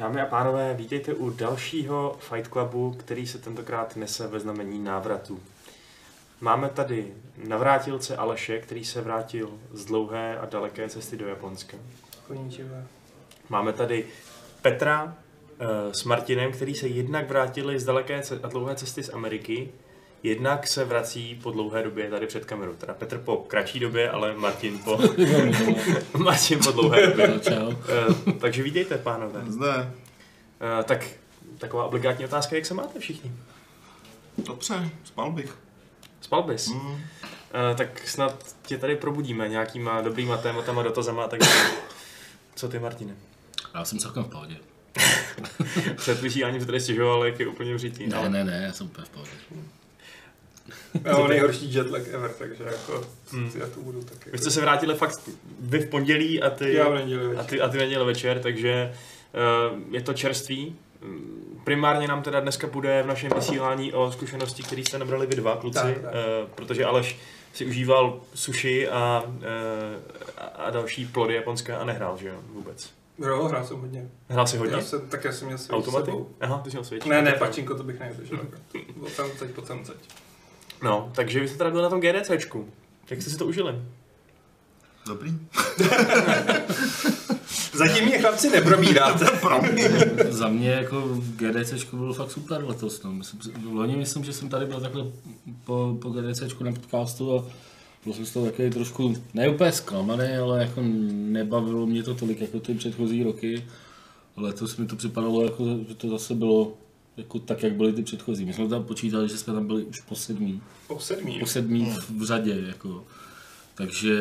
Dámy a pánové, vítejte u dalšího Fight Clubu, který se tentokrát nese ve znamení návratu. Máme tady navrátilce Aleše, který se vrátil z dlouhé a daleké cesty do Japonska. Konnichiwa. Máme tady Petra eh, s Martinem, který se jednak vrátili z daleké a dlouhé cesty z Ameriky, jednak se vrací po dlouhé době tady před kamerou. Teda Petr po kratší době, ale Martin po, Martin po dlouhé době. Čau. Eh, takže vítejte, pánové. Zde. Eh, tak taková obligátní otázka, jak se máte všichni? Dobře, spal bych. Spal bys? Mm. Uh, tak snad tě tady probudíme nějakýma dobrýma tématama, dotazama a tak. Co ty, Martine? Já jsem celkem v pohodě. Před vysíláním se tady stěžoval, jak je úplně v řití. Ne, ne, ne, já jsem úplně v pohodě. Já mám nejhorší jetlag ever, takže jako Hmm. já to budu taky. Vy jste se vrátili fakt vy v pondělí a ty, Já v neděli a ty, a ty v neděli večer, takže uh, je to čerství. Mm, Primárně nám teda dneska bude v našem vysílání o zkušenosti, které jste nabrali vy dva kluci, Tak, tak. Uh, protože Aleš si užíval sushi a, uh, a- další plody Japonska a nehrál, že jo, vůbec. Jo, hrál jsem hodně. Hrál si hodně? Já jsem, tak já jsem měl svůj Automaty? sebou. Aha, ty jsi měl svědčit. Ne, ne, pačinko to bych nevydržel. Od tam teď, po tam teď. No, takže vy jste teda byl na tom GDCčku. Jak jste si to užili? Dobrý. Zatím mě chlapci neprobíráte. Za mě jako GDC bylo fakt super letos. No. Myslím, že- loni myslím, že jsem tady byl takhle po, po GDC na podcastu a byl jsem z toho takový trošku, ne úplně zklamaný, ale jako nebavilo mě to tolik jako ty předchozí roky. Letos mi to připadalo, jako, že to zase bylo jako tak, jak byly ty předchozí. My jsme tam počítali, že jsme tam byli už po sedmí. Po sedmí. po sedmý v, v řadě, jako. Takže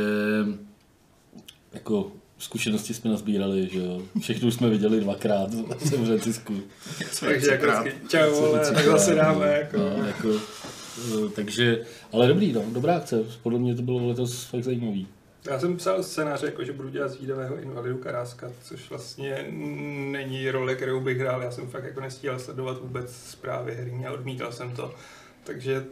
jako zkušenosti jsme nazbírali, že jo. Všechno už jsme viděli dvakrát v Francisku. Takže jako čau vole, tak zase dáme jako. No, jako eh, takže, ale dobrý, no, dobrá akce. Podle mě to bylo letos fakt zajímavý. Já jsem psal scénář, jako, že budu dělat zvídavého invalidu Karáska, což vlastně není role, kterou bych hrál. Já jsem fakt jako nestíhal sledovat vůbec zprávy herní a odmítal jsem to. Takže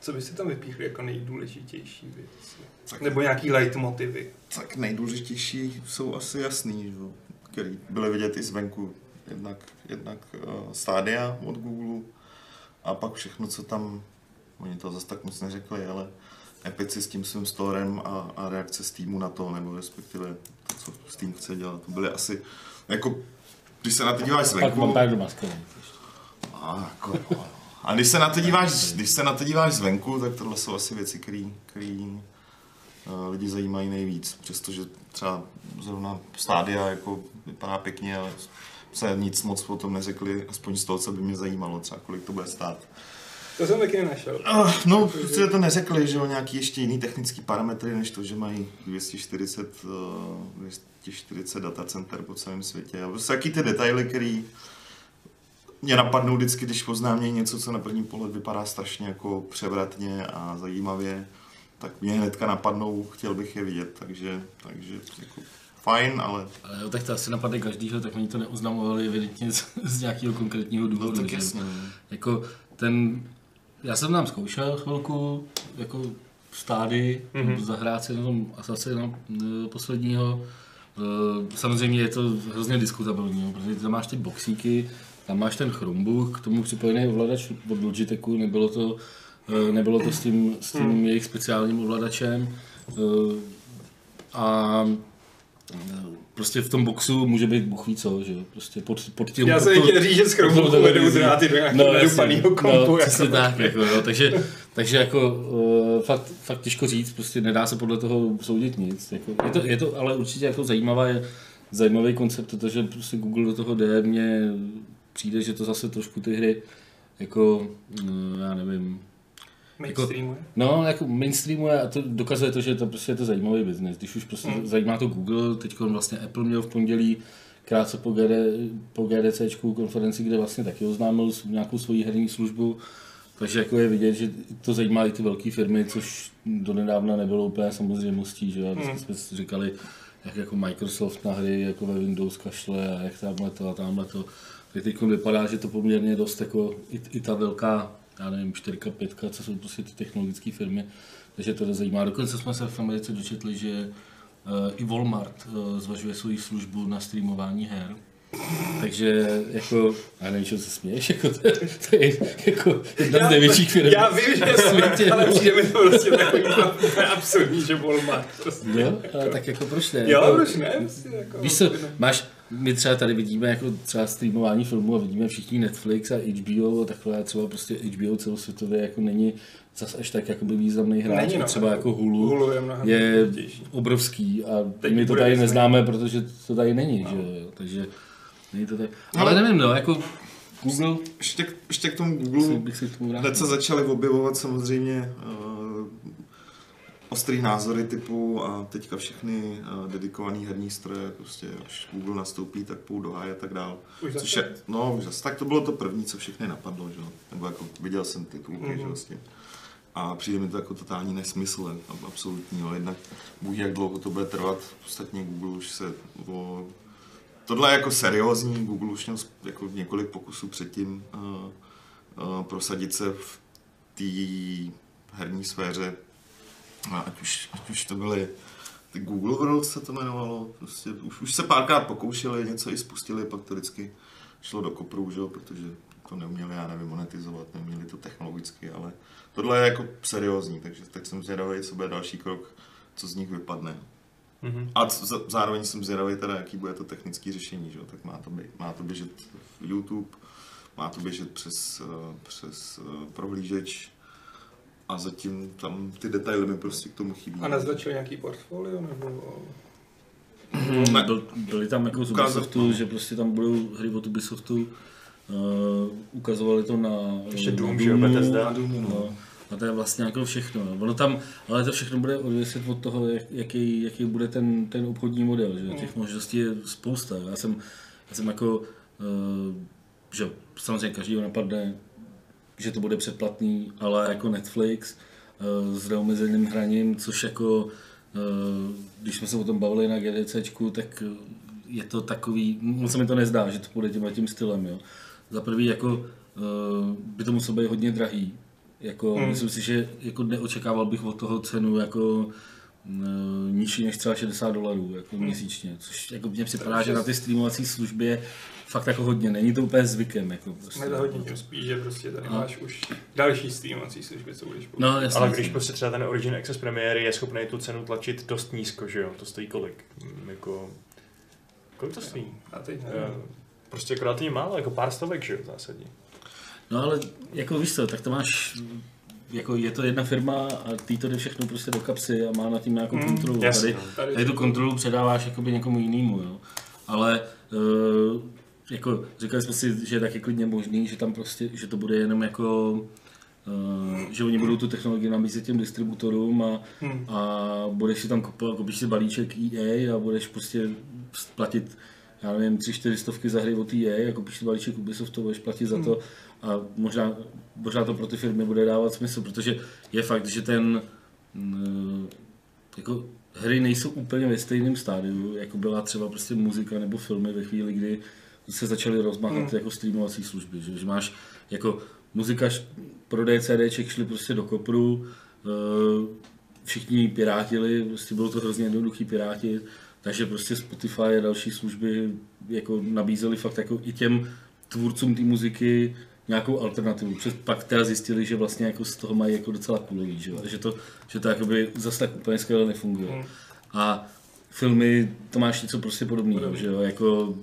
co by si tam vypíchli jako nejdůležitější věci? Tak, Nebo nějaký leitmotivy? tak nejdůležitější jsou asi jasný, že? jo, který byly vidět i zvenku. Jednak, jednak uh, stádia od Google a pak všechno, co tam, oni to zase tak moc neřekli, ale Epici s tím svým storem a, a reakce Steamu na to, nebo respektive to, co Steam chce dělat. To byly asi, jako, když se na to díváš Pak zvenku, mám pár do maskový. A, jako, no. a když se na to díváš, když se na to díváš zvenku, tak tohle jsou asi věci, které lidi zajímají nejvíc. Přestože třeba zrovna stádia jako vypadá pěkně, ale se nic moc o tom neřekli, aspoň z toho, co by mě zajímalo, třeba kolik to bude stát. To jsem taky nenašel. Uh, no, protože to neřekli, že jo, nějaký ještě jiný technický parametry, než to, že mají 240, uh, 240 datacenter po celém světě. A prostě jaký ty detaily, který mě napadnou vždycky, když poznám něco, co na první pohled vypadá strašně jako převratně a zajímavě, tak mě hnedka napadnou, chtěl bych je vidět, takže, takže jako fajn, ale Ale jo, tak to asi napadne každýho, tak oni to neoznamovali evidentně z, z nějakého konkrétního důvodu. no, tak že jo. jasně. Jako ten, já jsem nám zkoušel chvilku, jako stády, Mhm. mm-hmm. zahrát si na tom Assassina posledního. Eh, Samozřejmě je to hrozně diskutabilní, protože tam máš ty boxíky, tam máš ten Chromebook, k tomu připojený ovladač od Logitechu, nebylo to, eh, nebylo to s tím, s tím Hmm. jejich speciálním ovladačem. Eh, A prostě v tom boxu může být bůh ví co, že jo, prostě pod, pod tím... Já jsem chtěl říct, že z Chromebooku vedou dráty do nějakého jasně. nedupanýho kompu. No, jako. tak, jako, jo, takže, takže jako uh, fakt, fakt těžko říct, prostě nedá se podle toho soudit nic. Jako, je, to, je to ale určitě jako zajímavá, zajímavý koncept, protože prostě Google do toho jde, mně přijde, že to zase trošku ty hry jako, no, já nevím, Mainstreamuje. No, jako mainstreamuje a to dokazuje to, že to prostě je to zajímavý biznis. Když už prostě Mm. zajímá to Google, teď vlastně Apple měl v pondělí krátce po, GD, po GDCčku konferenci, kde vlastně taky oznámil nějakou svoji herní službu. Takže jako je vidět, že to zajímá i ty velké firmy, což donedávna nebylo úplně samozřejmostí, že jo? Mm. Mm. jsme si říkali, jak jako Microsoft na hry jako ve Windows kašle a jak tamhle to a tamhle to. Tak teď vypadá, že to poměrně dost jako i, i ta velká, já nevím, 4, 5, co jsou prostě ty technologické firmy, takže to zajímá. Dokonce jsme se v Americe dočetli, že uh, i Walmart uh, zvažuje svoji službu na streamování her. Takže jako, já nevím, čemu se směješ, jako to, je- to je jako jedna z největších firm. Já vím, že světě, ale no. přijde mi to prostě takový absurdní, že Walmart prostě. Jo, ale tak jako proč ne? Jo, jako, proč ne? Prostě jako, Víš co, máš, my třeba tady vidíme jako třeba streamování filmů a vidíme všichni Netflix a HBO a takhle a třeba prostě HBO celosvětově jako není zas až tak jakoby významný hráč, Není, a no. třeba jako Hulu, Hulu je mnohem je obrovský a Teď my to tady jasný. neznáme, protože to tady není, že jo, takže není to tak. Ale nevím, no, jako Google, Ještě, k- ještě k tomu Google, hned se začaly objevovat samozřejmě uh, ostrý názory typu a teďka všechny dedikované herní stroje, prostě až Google nastoupí, tak půjdu do háje a tak dál. Už Což je, no, už zase, tak to bylo to první, co všechny napadlo, že? jo. Nebo jako viděl jsem titulky, mm-hmm. že Mhm. vlastně. A přijde mi to jako totální nesmysl, ab- absolutní, ale jednak Bůh jak dlouho to bude trvat, ostatně Google už se o... Tohle je jako seriózní, Google už měl jako několik pokusů předtím uh, uh, prosadit se v té herní sféře, a ať už, ať už to byly ty Google World se to jmenovalo, prostě už, už se párkrát pokoušeli, něco i spustili, pak to vždycky šlo do kopru, že protože to neuměli, já nevím, monetizovat, neuměli to technologicky, ale tohle je jako seriózní, takže tak jsem zvědavý, co bude další krok, co z nich vypadne. Mhm. A zároveň jsem zvědavý teda, jaký bude to technické řešení, že tak má to, být, má to běžet v YouTube, má to běžet přes, eh, přes eh, prohlížeč a zatím tam ty detaily mi prostě k tomu chybí. A naznačil nějaký portfolio, nebo... Ne. Byl, byli tam jako z Ubisoftu, no. že prostě tam budou hry od Ubisoftu, uh, ukazovali to na Ještě na Doom, že jo, Doomu, Bethesda. Na Doomu, no. no. A to je vlastně jako všechno. No. Ono tam, ale to všechno bude odvěsit od toho, jak, jaký, jaký bude ten, ten obchodní model. Že? Těch možností je spousta. Já jsem, já jsem jako, uh, že samozřejmě každýho napadne, že to bude předplatný, ale jako Netflix uh, s neomezeným hraním, což jako, uh, když jsme se o tom bavili na GDCčku, tak eh, je to takový, moc se mi to nezdá, že to bude tím tím stylem. Jo. Za prvý jako by to muselo být hodně drahý. Jako, Hmm. Myslím si, že jako neočekával bych od toho cenu jako nižší než třeba 60 dolarů jako měsíčně, což jako mně připadá, že na ty streamovací služby je fakt jako hodně, není to úplně zvykem. Jako prostě. Ne, to hodně tím spíš, že prostě tady máš už další streamovací služby, co budeš No, jasně, Ale když prostě třeba ten Origin Access Premiere je schopný tu cenu tlačit dost nízko, že jo? To stojí kolik? Mm, Jako... Kolik to stojí? A teď nevím. Prostě relativně málo, jako pár stovek, že jo, v zásadě. No ale jako víš co, tak to máš, jako je to jedna firma a ty to jde všechno prostě do kapsy a má nad tím nějakou Mm, kontrolu. jasně, Tady, no. Tady tady tu to- kontrolu předáváš jakoby někomu jinému, jo. Ale uh, jako říkali jsme si, že je taky klidně možný, že tam prostě, že to bude jenom jako Uh, že oni budou tu technologii nabízet těm distributorům a, Hmm. a budeš si tam kupovat, koupíš si balíček EA a budeš prostě platit, já nevím, tři, čtyři stovky za hry od EA a koupíš si balíček Ubisoftu, budeš platit za to a možná, možná to pro ty firmy bude dávat smysl, protože je fakt, že ten mm, jako hry nejsou úplně ve stejném stádiu, jako byla třeba prostě muzika nebo filmy ve chvíli, kdy se začaly rozmáhat Hmm. jako streamovací služby, že, že máš jako muzika, prodeje CDček šli prostě do kopru, eh, všichni pirátili, prostě bylo to hrozně jednoduchý pirátit, takže prostě Spotify a další služby jako nabízely fakt jako i těm tvůrcům té muziky nějakou alternativu. Přes pak teda zjistili, že vlastně jako z toho mají jako docela kulový, že, že to, že to jakoby zase tak úplně skvěle nefunguje. Hmm. A filmy, to máš něco prostě podobného, že jo, jako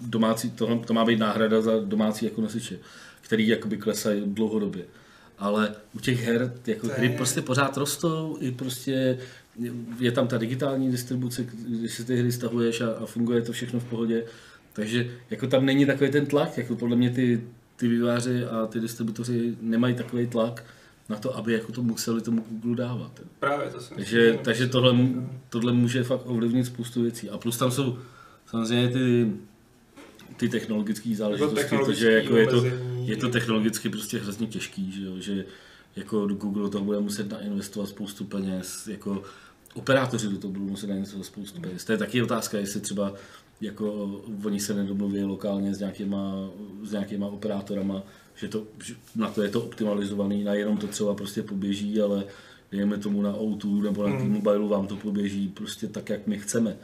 domácí, tohle, to má být náhrada za domácí jako nosiče, který jakoby klesají dlouhodobě. Ale u těch her, jako hry je- prostě pořád rostou, i prostě je tam ta digitální distribuce, když si ty hry stahuješ a, a funguje to všechno v pohodě. Takže jako tam není takový ten tlak, jako podle mě ty, ty výváři a ty distributoři nemají takový tlak na to, aby jako to museli tomu Google dávat. Právě to jsem Takže, takže tohle, tohle může fakt ovlivnit spoustu věcí. A plus tam jsou samozřejmě ty, ty technologické záležitosti, to, že jako je, to, je to technologicky prostě hrozně těžký, že, jo? že jako do Google toho bude muset nainvestovat spoustu peněz, jako operátoři do toho budou muset nainvestovat spoustu peněz. To je taky otázka, jestli třeba jako oni se nedomluví lokálně s nějakýma, s nějakýma operátorama, že, to, že na to je to optimalizovaný, na jenom to třeba prostě poběží, ale dejme tomu na O2 nebo na Hmm. T-Mobile vám to poběží prostě tak, jak my chceme.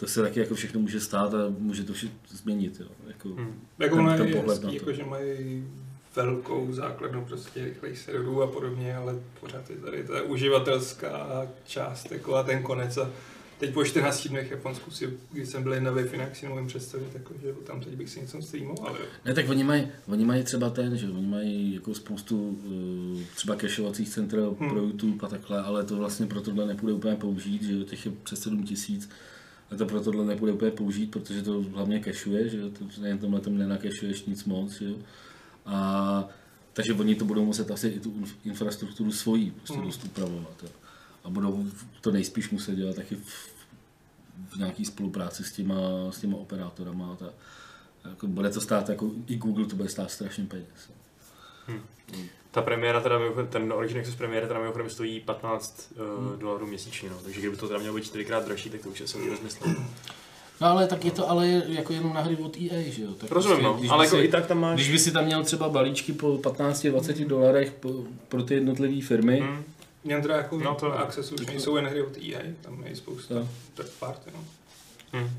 To se taky jako všechno může stát a může to všechno změnit. Jo. Jako, Hmm. Jako ten- ten pohled na jako, že mají velkou základnu prostě rychlejch serverů a podobně, ale pořád je tady ta uživatelská část jako a ten konec a teď po 14 dnech v Japonsku si, když jsem byl na Wi-Fi, tak si nemůžu představit, jako, že tam teď bych si něco streamoval. jo. Ne, tak oni mají, oni mají třeba ten, že oni mají jako spoustu uh, třeba cachovacích center Hmm. pro YouTube a takhle, ale to vlastně pro tohle nepůjde úplně použít, že těch je přes 7 tisíc. A to pro tohle nepůjde úplně použít, protože to hlavně cachuje, že jo, to nejen tomhle tom nenakešuješ nic moc, že jo. A, takže oni to budou muset asi i tu inf- infrastrukturu svojí prostě Hmm. dost upravovat. Jo. A budou to nejspíš muset dělat taky v, v nějaký spolupráci s těma, s těma operátorama. a Ta, jako bude to stát, jako i Google to bude stát strašně peněz. Ta premiéra teda, mimochodem, ten Origin Access premiéra teda mimochodem stojí 15 Hmm. uh, dolarů měsíčně, no. takže kdyby to teda mělo být čtyřikrát dražší, tak to už je se rozmyslel. No ale tak je to ale jako jenom na hry od EA, že jo? Tak Rozumím, prostě, no, když ale jako si- i tak tam máš... Když by si tam měl třeba balíčky po 15-20 dolarech po, pro ty jednotlivé firmy, Hmm. Měl teda jako No, no, to- to, Accessu už nejsou jen hry od EA, tam je spousta Jo. third party. No. Hmm.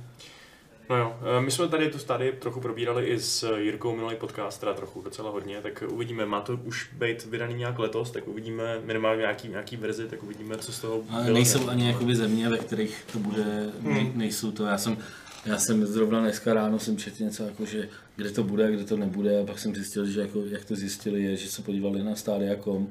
No jo, eh, my jsme tady tu stády trochu probírali i s Jirkou minulý podcast, teda trochu docela hodně, tak uvidíme, má to už být vydaný nějak letos, tak uvidíme minimálně nějaký, nějaký verzi, tak uvidíme, co z toho ale bylo. nejsou ani jakoby země, ve kterých to bude, Hmm. nejsou to. Já jsem, já jsem zrovna dneska ráno jsem četl něco jako, že kde to bude, kde to nebude a pak jsem zjistil, že jako, jak to zjistili je, že se podívali na Stadia.com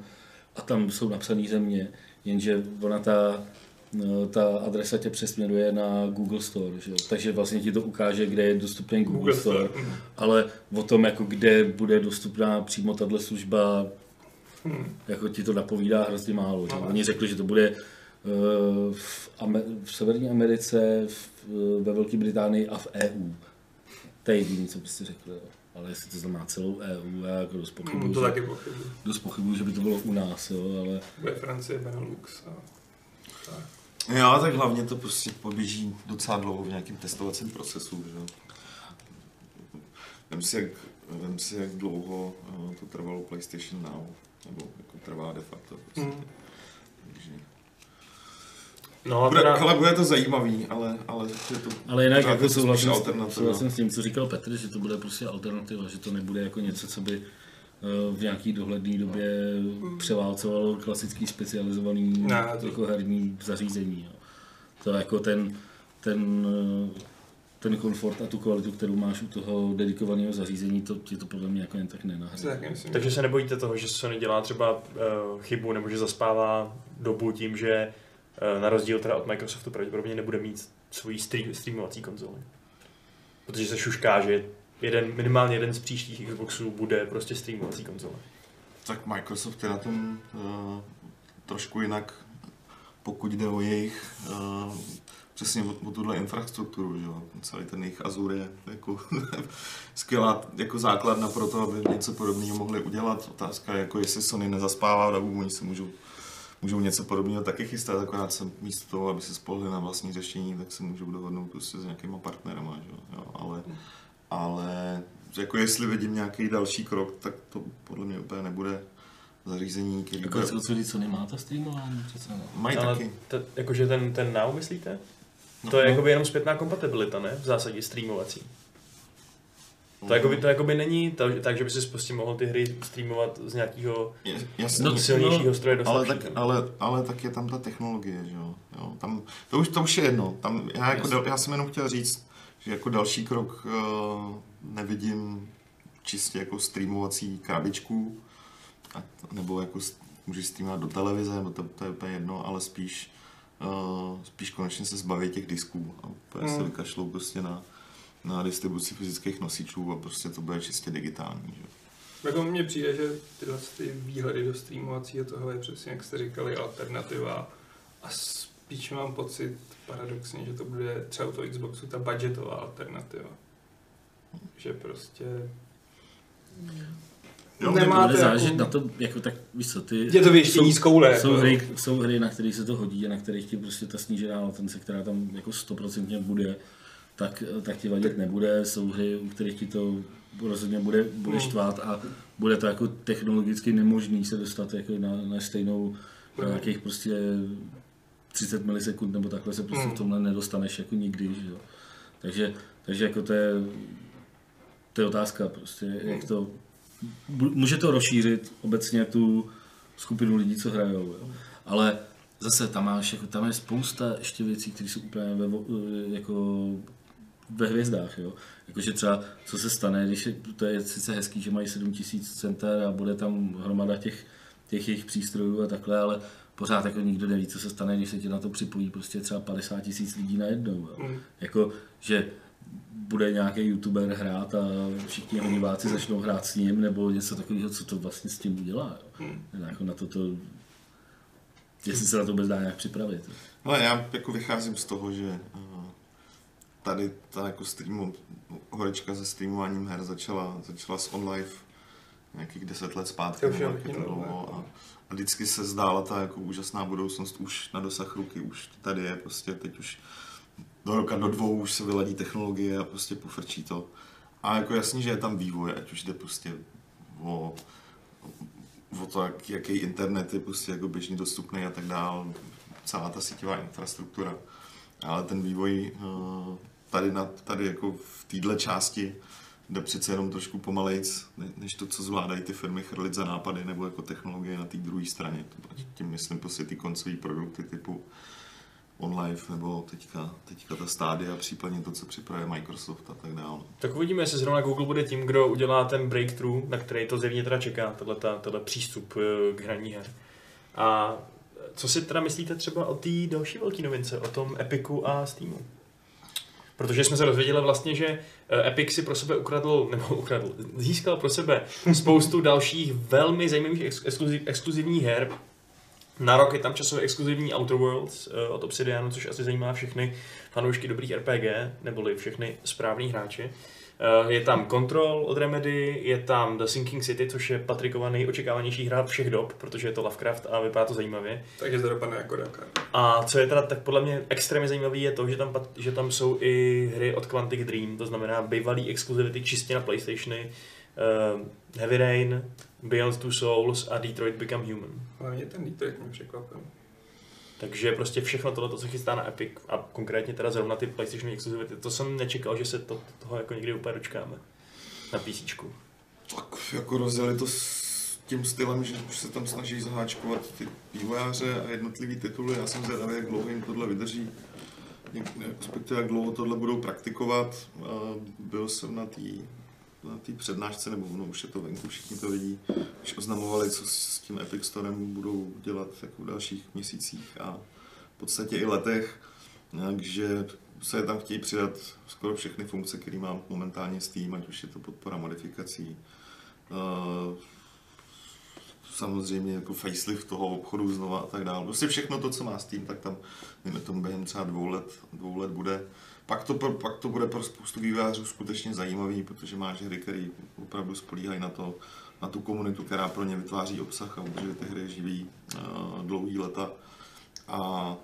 a tam jsou napsané země, jenže ona ta, no, ta adresa tě přesměruje na Google Store, že jo? takže vlastně ti to ukáže, kde je dostupný Google, Google Store, Store. Mhm. ale o tom, jako kde bude dostupná přímo tato služba, Hmm. jako ti to napovídá hrozně málo. Že? No. Oni řekli, že to bude eh, v, Amer- v Severní Americe, v, ve Velké Británii a v EU. To je jediné, co byste řekli. jo. Ale jestli to znamená celou EU, já jako dost Hmm, pochybuju, to že, taky pochybuji. dost pochybuju, že by to bylo u nás, jo, ale Bude Francie, Benelux a. Jo, tak hlavně to prostě poběží docela dlouho v nějakém testovacím procesu, že jo. Vem si, jak, vem si, jak dlouho eh, to trvalo PlayStation Now, nebo jako trvá de facto. Prostě. Hmm. Takže... No a Bude, teda, ale bude to zajímavý, ale, ale je to Ale jinak jako souhlasím, souhlasím s tím, co říkal Petr, že to bude prostě alternativa, že to nebude jako něco, co by v nějaký dohledné době převálcovalo klasický specializovaný Ne, to- jako herní zařízení. Jo. To jako ten, ten, eh, ten komfort a tu kvalitu, kterou máš u toho dedikovaného zařízení, to ti to podle mě jako jen tak nenahradí. takže se nebojíte toho, že Sony dělá třeba uh, chybu nebo že zaspává dobu tím, že uh, na rozdíl teda od Microsoftu pravděpodobně nebude mít svoji stream, streamovací konzoli. Protože se šušká, že jeden, minimálně jeden z příštích Xboxů bude prostě streamovací konzole. Tak Microsoft je na tom uh, trošku jinak, pokud jde o jejich uh, přesně o, o tuhle infrastrukturu, že jo. Celý ten jejich Azure je jako skvělá jako základna pro to, aby něco podobného mohli udělat. Otázka je, jako jestli Sony nezaspává dobu, oni se můžou můžou něco podobného taky chystat, akorát se místo toho, aby se spolehli na vlastní řešení, tak se můžou dohodnout prostě s nějakýma partnerama, že jo. jo ale, ale jako jestli vidím nějaký další krok, tak to podle mě úplně nebude zařízení, který Jako bude... co, co, co nemá to streamování přece ne. Mají Ale taky. te, jakože ten, ten Now myslíte? No, To je no. jakoby jenom zpětná kompatibilita, ne? V zásadě streamovací. No. To jakoby, to jakoby není to, tak, že by si prostě mohl ty hry streamovat z nějakého No, silnějšího stroje do ale, slabšího. tak, ale, ale tak je tam ta technologie, že jo. jo tam, to, už, to už je jedno. Tam, já, jako, já jsem jenom chtěl říct, že jako další krok uh, nevidím čistě jako streamovací krabičku, a, nebo jako můžeš streamovat do televize, nebo to, to je úplně jedno, ale spíš, uh, spíš konečně se zbaví těch disků a úplně se Hmm. vykašlou prostě na, na distribuci fyzických nosičů a prostě to bude čistě digitální. Že? Jako mně přijde, že tyhle ty výhledy do streamovacího toho je přesně, jak jste říkali, alternativa. A spíš mám pocit paradoxně, že to bude třeba u toho Xboxu ta budgetová alternativa. Že prostě... Jo, To Nemáte bude záležet jako- na to, jako tak, víš co, ty... Je to věštění jsou- z koule. Jsou jako. hry, jsou hry, na kterých se to hodí a na kterých ti prostě ta snížená latence, která tam jako stoprocentně bude, tak, tak ti vadit nebude. Jsou hry, u kterých ti to rozhodně bude, bude Hmm. štvát a bude to jako technologicky nemožný se dostat jako na, na stejnou, na nějakých prostě 30 milisekund nebo takhle se prostě Hmm. v tomhle nedostaneš jako nikdy, že jo. Takže, takže jako to je, to je otázka prostě, jak to, bu- může to rozšířit obecně tu skupinu lidí, co hrajou, jo. Ale zase tam máš, jako, tam je spousta ještě věcí, které jsou úplně ve, jako ve hvězdách, jo. Jakože třeba, co se stane, když je, to je sice hezký, že mají 7000 center a bude tam hromada těch, těch jejich přístrojů a takhle, ale pořád jako nikdo neví, co se stane, když se ti na to připojí prostě třeba 50 tisíc lidí najednou. Jo. Mm. Jako, že bude nějaký youtuber hrát a všichni jeho diváci začnou hrát s ním, nebo něco takového, co to vlastně s tím udělá. Jo. Mm. Jako na to, to jestli se na to vůbec dá nějak připravit. Ale já jako vycházím z toho, že eh, tady ta jako streamu, horečka se streamováním her začala, začala s OnLive nějakých deset let zpátky. To už je to dlouho, dlouho, a, a, vždycky se zdála ta jako úžasná budoucnost už na dosah ruky, už tady je prostě teď už do roka, do dvou už se vyladí technologie a prostě pofrčí to. A jako jasně, že je tam vývoj, ať už jde prostě o, o to, jak, jaký internet je prostě jako běžně dostupný a tak dál, celá ta síťová infrastruktura. Ale ten vývoj eh, tady, na, tady jako v téhle části jde přece jenom trošku pomalejc, ne- než to, co zvládají ty firmy chrlit za nápady nebo jako technologie na té druhé straně. Tím myslím prostě ty koncové produkty typu OnLive nebo teďka, teďka ta stádia, případně to, co připravuje Microsoft a tak dále. Tak uvidíme, jestli zrovna Google bude tím, kdo udělá ten breakthrough, na který to zjevně teda čeká, tohle přístup eh, k hraní her. A co si teda myslíte třeba o té další velké novince, o tom Epiku a Steamu? Protože jsme se dozvěděli vlastně, že eh, Epic si pro sebe ukradl, nebo ukradl, získal pro sebe spoustu dalších velmi zajímavých ex- exkluziv, exkluzivních her. Na rok je tam časově exkluzivní Outer Worlds eh, od Obsidianu, což asi zajímá všechny fanoušky dobrých RPG, neboli všechny správný hráče. Eh, Je tam Control od Remedy, je tam The Sinking City, což je Patrikova nejočekávanější hra všech dob, protože je to Lovecraft a vypadá to zajímavě. Takže to dopadne jako Dakar. A co je teda tak podle mě extrémně zajímavé, je to, že tam, že tam jsou i hry od Quantic Dream, to znamená bývalý exkluzivity čistě na PlayStationy, uh, Heavy Rain, Beyond Two Souls a Detroit Become Human. Hlavně ten Detroit mě překvapil. Takže prostě všechno tohle, co chystá na Epic a konkrétně teda zrovna ty PlayStation exkluzivity, to jsem nečekal, že se to, toho jako někdy úplně dočkáme na PC. Tak jako rozjeli to s tím stylem, že už se tam snaží zaháčkovat ty vývojáře a jednotlivý tituly. Já jsem zvědavý, jak dlouho jim tohle vydrží. Respektive jak dlouho tohle budou praktikovat. Byl jsem na té na té přednášce, nebo no, už je to venku, všichni to vidí, už oznamovali, co s tím Epic Storem budou dělat jako v dalších měsících a v podstatě i letech. Takže se tam chtějí přidat skoro všechny funkce, které mám momentálně Steam, ať už je to podpora modifikací, Uh, samozřejmě jako facelift toho obchodu znova a tak dále. Prostě všechno to, co má Steam, tak tam dejme tomu během třeba dvou let, dvou let bude. Pak to, pro- pak to bude pro spoustu vývojářů skutečně zajímavý, protože máš hry, které opravdu spolíhají na to, na tu komunitu, která pro ně vytváří obsah a udržuje ty hry živý uh, dlouhý leta. A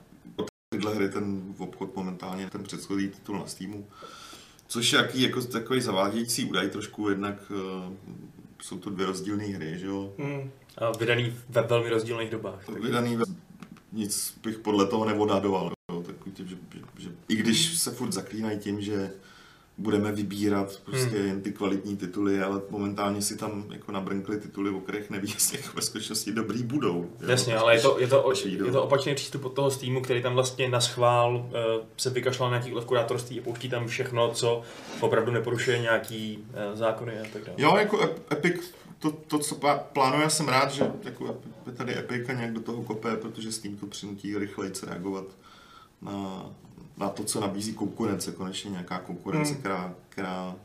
tyhle hry ten obchod momentálně, ten předchozí titul na Steamu, Což je jaký, jako takový zavádějící údaj trošku, jednak uh, jsou to dvě rozdílné hry, že jo? Hmm. A vydaný ve velmi rozdílných dobách. Vydaný ve... nic bych podle toho nevodadoval, jo? Takový typ, že, že, že, i když se furt zaklínají tím, že budeme vybírat prostě Hmm. jen ty kvalitní tituly, ale momentálně si tam jako nabrnkli tituly, o kterých neví, jestli jako ve skutečnosti dobrý budou. jo? Jasně, Až- ale je to, je, to, vyjdou. je to opačný přístup od toho Steamu, který tam vlastně na schvál uh, se vykašlal na nějaký kurátorství a pouští tam všechno, co opravdu neporušuje nějaký uh, zákony a tak dále. Jo, jako Ep- Epic, to, to co plá- plánuje, jsem rád, že jako je tady Epic a nějak do toho kope, protože s tím to přinutí rychleji reagovat na, na to, co nabízí konkurence, konečně nějaká konkurence, Hmm. která, která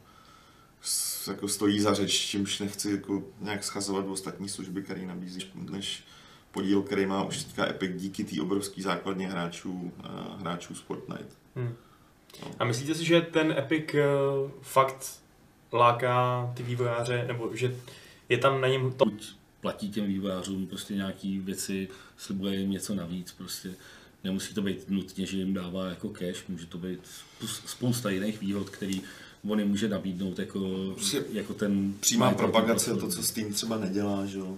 s- jako stojí za řeč, čímž nechci jako nějak schazovat ostatní služby, které nabízí, než podíl, který má už teďka Epic díky té obrovské základně hráčů, eh, hráčů z Fortnite. Hmm. A myslíte si, že ten Epic uh, fakt láká ty vývojáře, nebo že je tam na něm to... Buď platí těm vývojářům prostě nějaký věci, slibuje jim něco navíc, prostě nemusí to být nutně, že jim dává jako cash, může to být spou- spousta jiných výhod, který on jim může nabídnout jako, Prostě jako ten... Přímá propagace, toho to, co Steam třeba nedělá, že jo.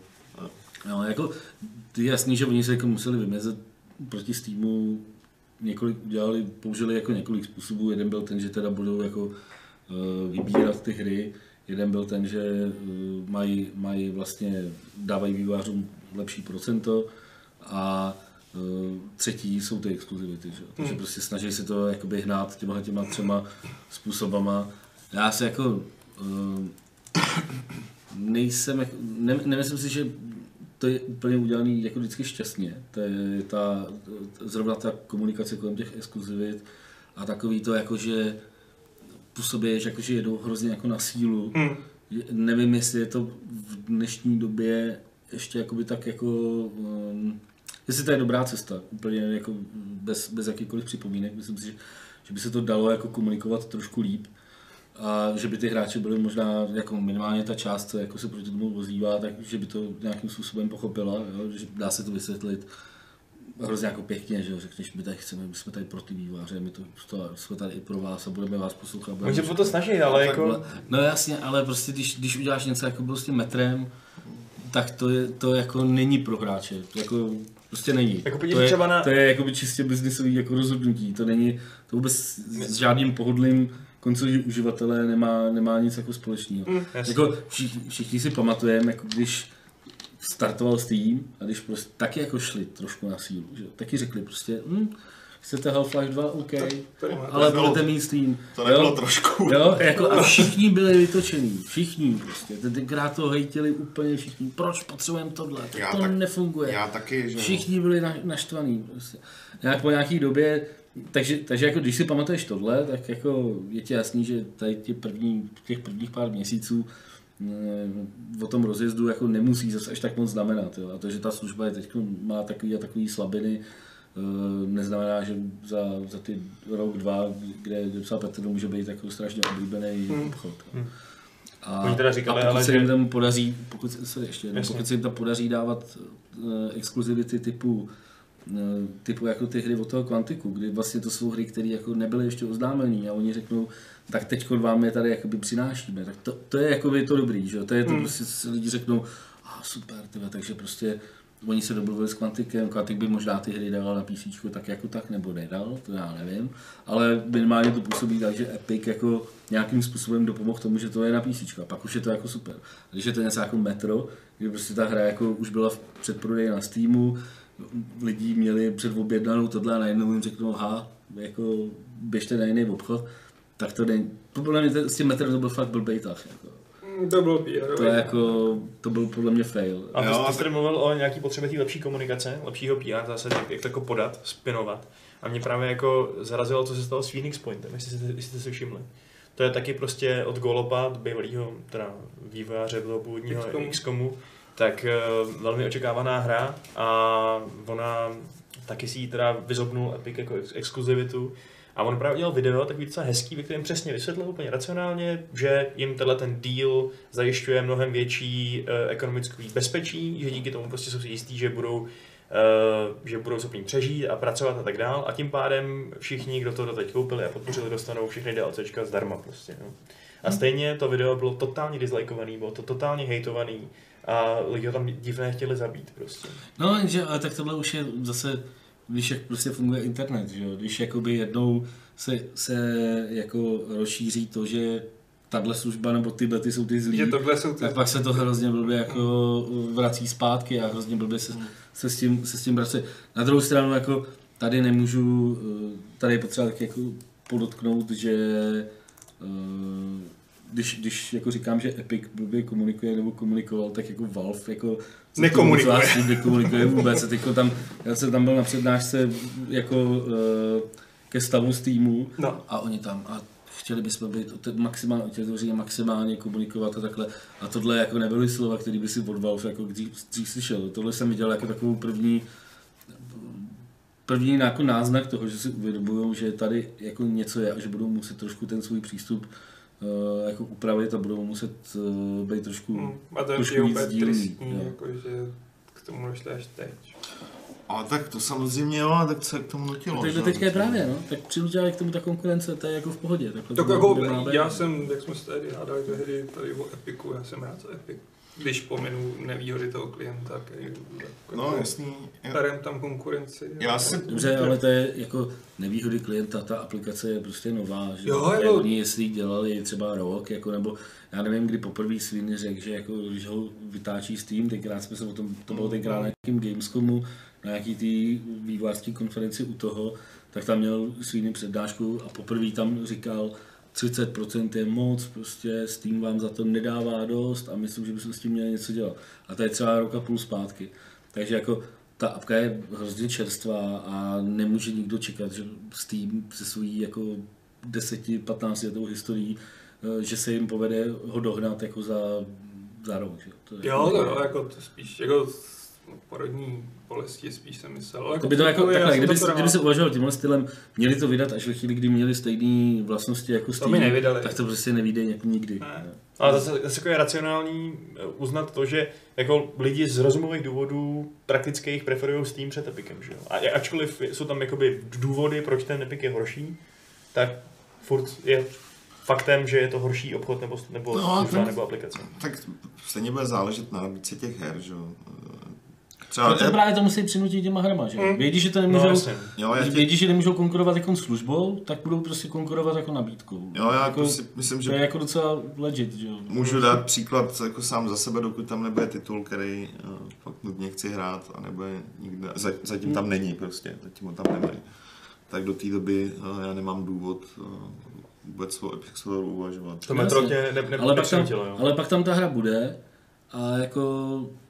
No, jako, je jasný, že oni se jako museli vymezet proti Steamu několik udělali, použili jako několik způsobů. Jeden byl ten, že teda budou jako eh, vybírat ty hry, jeden byl ten, že eh, mají, mají vlastně, dávají vývojářům lepší procento a třetí jsou ty exkluzivity, že? takže Hmm. prostě snaží se to jakoby hnát těma těma třema způsobama. Já se jako eh, nejsem, ne, nemyslím si, že to je úplně udělaný jako vždycky šťastně. To je ta, zrovna ta komunikace kolem těch exkluzivit a takový to jako, že působíš jako, že jedou hrozně jako na sílu. Hmm. Nevím, jestli je to v dnešní době ještě jakoby tak jako, um, jestli to je dobrá cesta, úplně jako bez, bez jakýchkoliv připomínek. Myslím si, že, že by se to dalo jako komunikovat trošku líp a že by ty hráči byli možná jako minimálně ta část, co jako se proti tomu ozývá, tak že by to nějakým způsobem pochopila, jo? že dá se to vysvětlit hrozně jako pěkně, že jo, řekneš, my tady chceme, my jsme tady pro ty výváře, my to, to jsme tady i pro vás a budeme vás poslouchat. budeme Oni se to snaží, ale jako... Takhle. No jasně, ale prostě když, když uděláš něco jako tím metrem, tak to, je, to jako není pro hráče. Jako prostě není. Jako to, je, třeba na- to je jako čistě biznisový jako rozhodnutí. To není, to vůbec s žádným pohodlným koncový uživatelé nemá, nemá nic jako společného. Mm, jako všichni, všichni si pamatujeme, jako když startoval Steam a když prostě taky jako šli trošku na sílu, že? taky řekli prostě, hm, chcete Half-Life 2, OK, Tady máte. ale bylo- budete mít Steam. To nebylo Jo? trošku. Jo, jako a všichni byli vytočení, všichni prostě. Tenkrát to hejtili úplně všichni. Proč potřebujeme tohle? To, Já to tak- nefunguje. Já taky, že. Všichni byli na, naštvaný. Prostě. Nějak po nějaký době, takže, takže jako když si pamatuješ tohle, tak jako je ti jasný, že tady tě první, těch prvních pár měsíců eh, o tom rozjezdu jako nemusí zase až tak moc znamenat. Jo. A to, že ta služba je teď má takový a takový slabiny, neznamená, že za, za ty rok, dva, kde, kde psal Petr, může být jako strašně oblíbený Hmm. obchod. jo. A, Oni teda říkali, a pokud ale se že- jim tam podaří, pokud, se- sorry, ještě, jednou, pokud se jim tam podaří dávat uh, exkluzivity typu eh, typu jako ty hry od toho Quantiku, kdy vlastně to jsou hry, které jako nebyly ještě oznámené a oni řeknou, tak teď vám je tady jakoby přinášíme, tak to, to je jakoby to dobrý, že jo? to je to Hmm. prostě si lidi řeknou, a super, tyhle, takže prostě oni se domluvili s Quantikem, Quantic by možná ty hry dával na PC tak jako tak, nebo nedal, to já nevím, ale minimálně to působí tak, že Epic jako nějakým způsobem dopomohl tomu, že to je na PC, a pak už je to jako super. Když je to něco jako Metro, kdy prostě ta hra jako už byla v předprodeji na Steamu, lidi měli předobjednanou tohle a najednou jim řeknou, ha, jako běžte na jiný obchod, tak to není. Podle mě s tím metrem to byl fakt blbej tah. Jako. To bylo PR. To je jako, to byl podle mě fail. A ty, Jo, ty jsi tady mluvil o nějaký potřebě té lepší komunikace, lepšího PR, zase jak, jak to jako podat, spinovat. A mě právě jako zarazilo, co se stalo s Phoenix Pointem, jestli jste, jestli jste si všimli. To je taky prostě od Golopa, od bývalého teda vývojáře toho původního XCOMu. XCOMu, tak eh, velmi očekávaná hra a ona taky si ji teda vyzobnul Epic jako ex- exkluzivitu. A on právě dělal video takový docela hezký, ve kterém přesně vysvětlil úplně racionálně, že jim tenhle ten deal zajišťuje mnohem větší uh, ekonomický bezpečí, že díky tomu prostě jsou si jistí, že budou, uh, že budou schopni přežít a pracovat a tak dál. A tím pádem všichni, kdo to doteď koupili a podpořili, dostanou všechny DLCčka zdarma prostě. No. A stejně to video bylo totálně dislikeovaný, bylo to totálně hejtovaný a lidi ho tam divné chtěli zabít prostě. No, jenže, ale tak tohle už je zase, když jak prostě funguje internet, že jo? Když jakoby jednou se, se jako rozšíří to, že tahle služba nebo tyhle ty jsou ty zlí, Že tohle jsou ty... tak pak se to hrozně blbě jako vrací zpátky a hrozně blbě se, se, s, tím, se s tím vrací. Na druhou stranu jako tady nemůžu, eh, tady je potřeba tak jako podotknout, že eh, když, když jako říkám, že Epic blbě komunikuje nebo komunikoval, tak jako Valve jako Nekomunikuje. nekomunikuje vůbec. A teďko tam, já jsem tam byl na přednášce jako eh, ke stavu Steamu No. a oni tam a chtěli bychom být maximálně otevřeně, maximálně komunikovat a takhle. A tohle jako nebyly slova, které by si od Valve jako dřív, dřív slyšel. Tohle jsem viděl jako takovou první první jako náznak toho, že si uvědomují, že tady jako něco je a že budou muset trošku ten svůj přístup uh, jako upravit a budou muset uh, být trošku Hmm. A to je trošku je víc úplně dílný, tristní, jako, že k tomu došli až teď. A tak to samozřejmě jo, a tak se k tomu nutilo. Tak že? to teďka je právě, no. Tak přinutila k tomu ta konkurence, to je jako v pohodě. Tak to jako, já jsem, jak jsme se tady hádali tehdy tady o Epiku, já jsem rád za Epic. Když pominu nevýhody toho klienta, který jako No, jasný. berem tam konkurenci. Já si- Dobře, ale to je jako nevýhody klienta, ta aplikace je prostě nová, že Jo, jo, oni jestli dělali třeba rok, jako, nebo já nevím, kdy poprvé Sweeney řekl, že jako, když ho vytáčí Steam, tenkrát jsme se o tom, to bylo tenkrát na nějakým Gamescomu, na nějaký té vývojářské konferenci u toho, tak tam měl Sweeney přednášku a poprvé tam říkal, 30% je moc, prostě Steam vám za to nedává dost a myslím, že bychom s tím měli něco dělat. A to je třeba roka půl zpátky. Takže jako ta apka je hrozně čerstvá a nemůže nikdo čekat, že Steam se svojí jako 10-15 letou historií, eh, že se jim povede ho dohnat jako za, za rok. Že? To je Jo, to jo, jako to spíš, jako porodní bolesti spíš jsem myslel. ale To by to jako, takhle, jsem kdyby, to kdyby se uvažoval tímhle stylem, měli to vydat až ve chvíli, kdy měli stejné vlastnosti jako Steam, tak to prostě nevíde jako nikdy. Ne. Ale zase, zase jako je racionální eh, uznat to, že jako lidi z rozumových důvodů praktických preferují Steam před Epicem, že jo? A ačkoliv jsou tam jakoby důvody, proč ten Epic je horší, tak furt je faktem, že je to horší obchod nebo, nebo No, služba tak- nebo aplikace. Tak stejně bude záležet na nabídce těch her, že jo. No Třeba to právě to musí přinutit těma hrama, že? Hmm. Vědí, že to No nemůžou, jasně. jo, já Když ti, vědí, že nemůžou konkurovat jako službou, tak budou prostě konkurovat jako nabídkou. jo, já jako, si myslím, to je že jako docela legit, že jo. můžu dát příklad jako sám za sebe, dokud tam nebude titul, který uh, fakt nutně chci hrát a nebude nikde, za- zatím tam není prostě, zatím ho tam nemají. Tak do té doby uh, já nemám důvod uh, vůbec o Epic Store uvažovat. To metro tě ne, ne, ale, pak tam, jo. ale pak tam ta hra bude a jako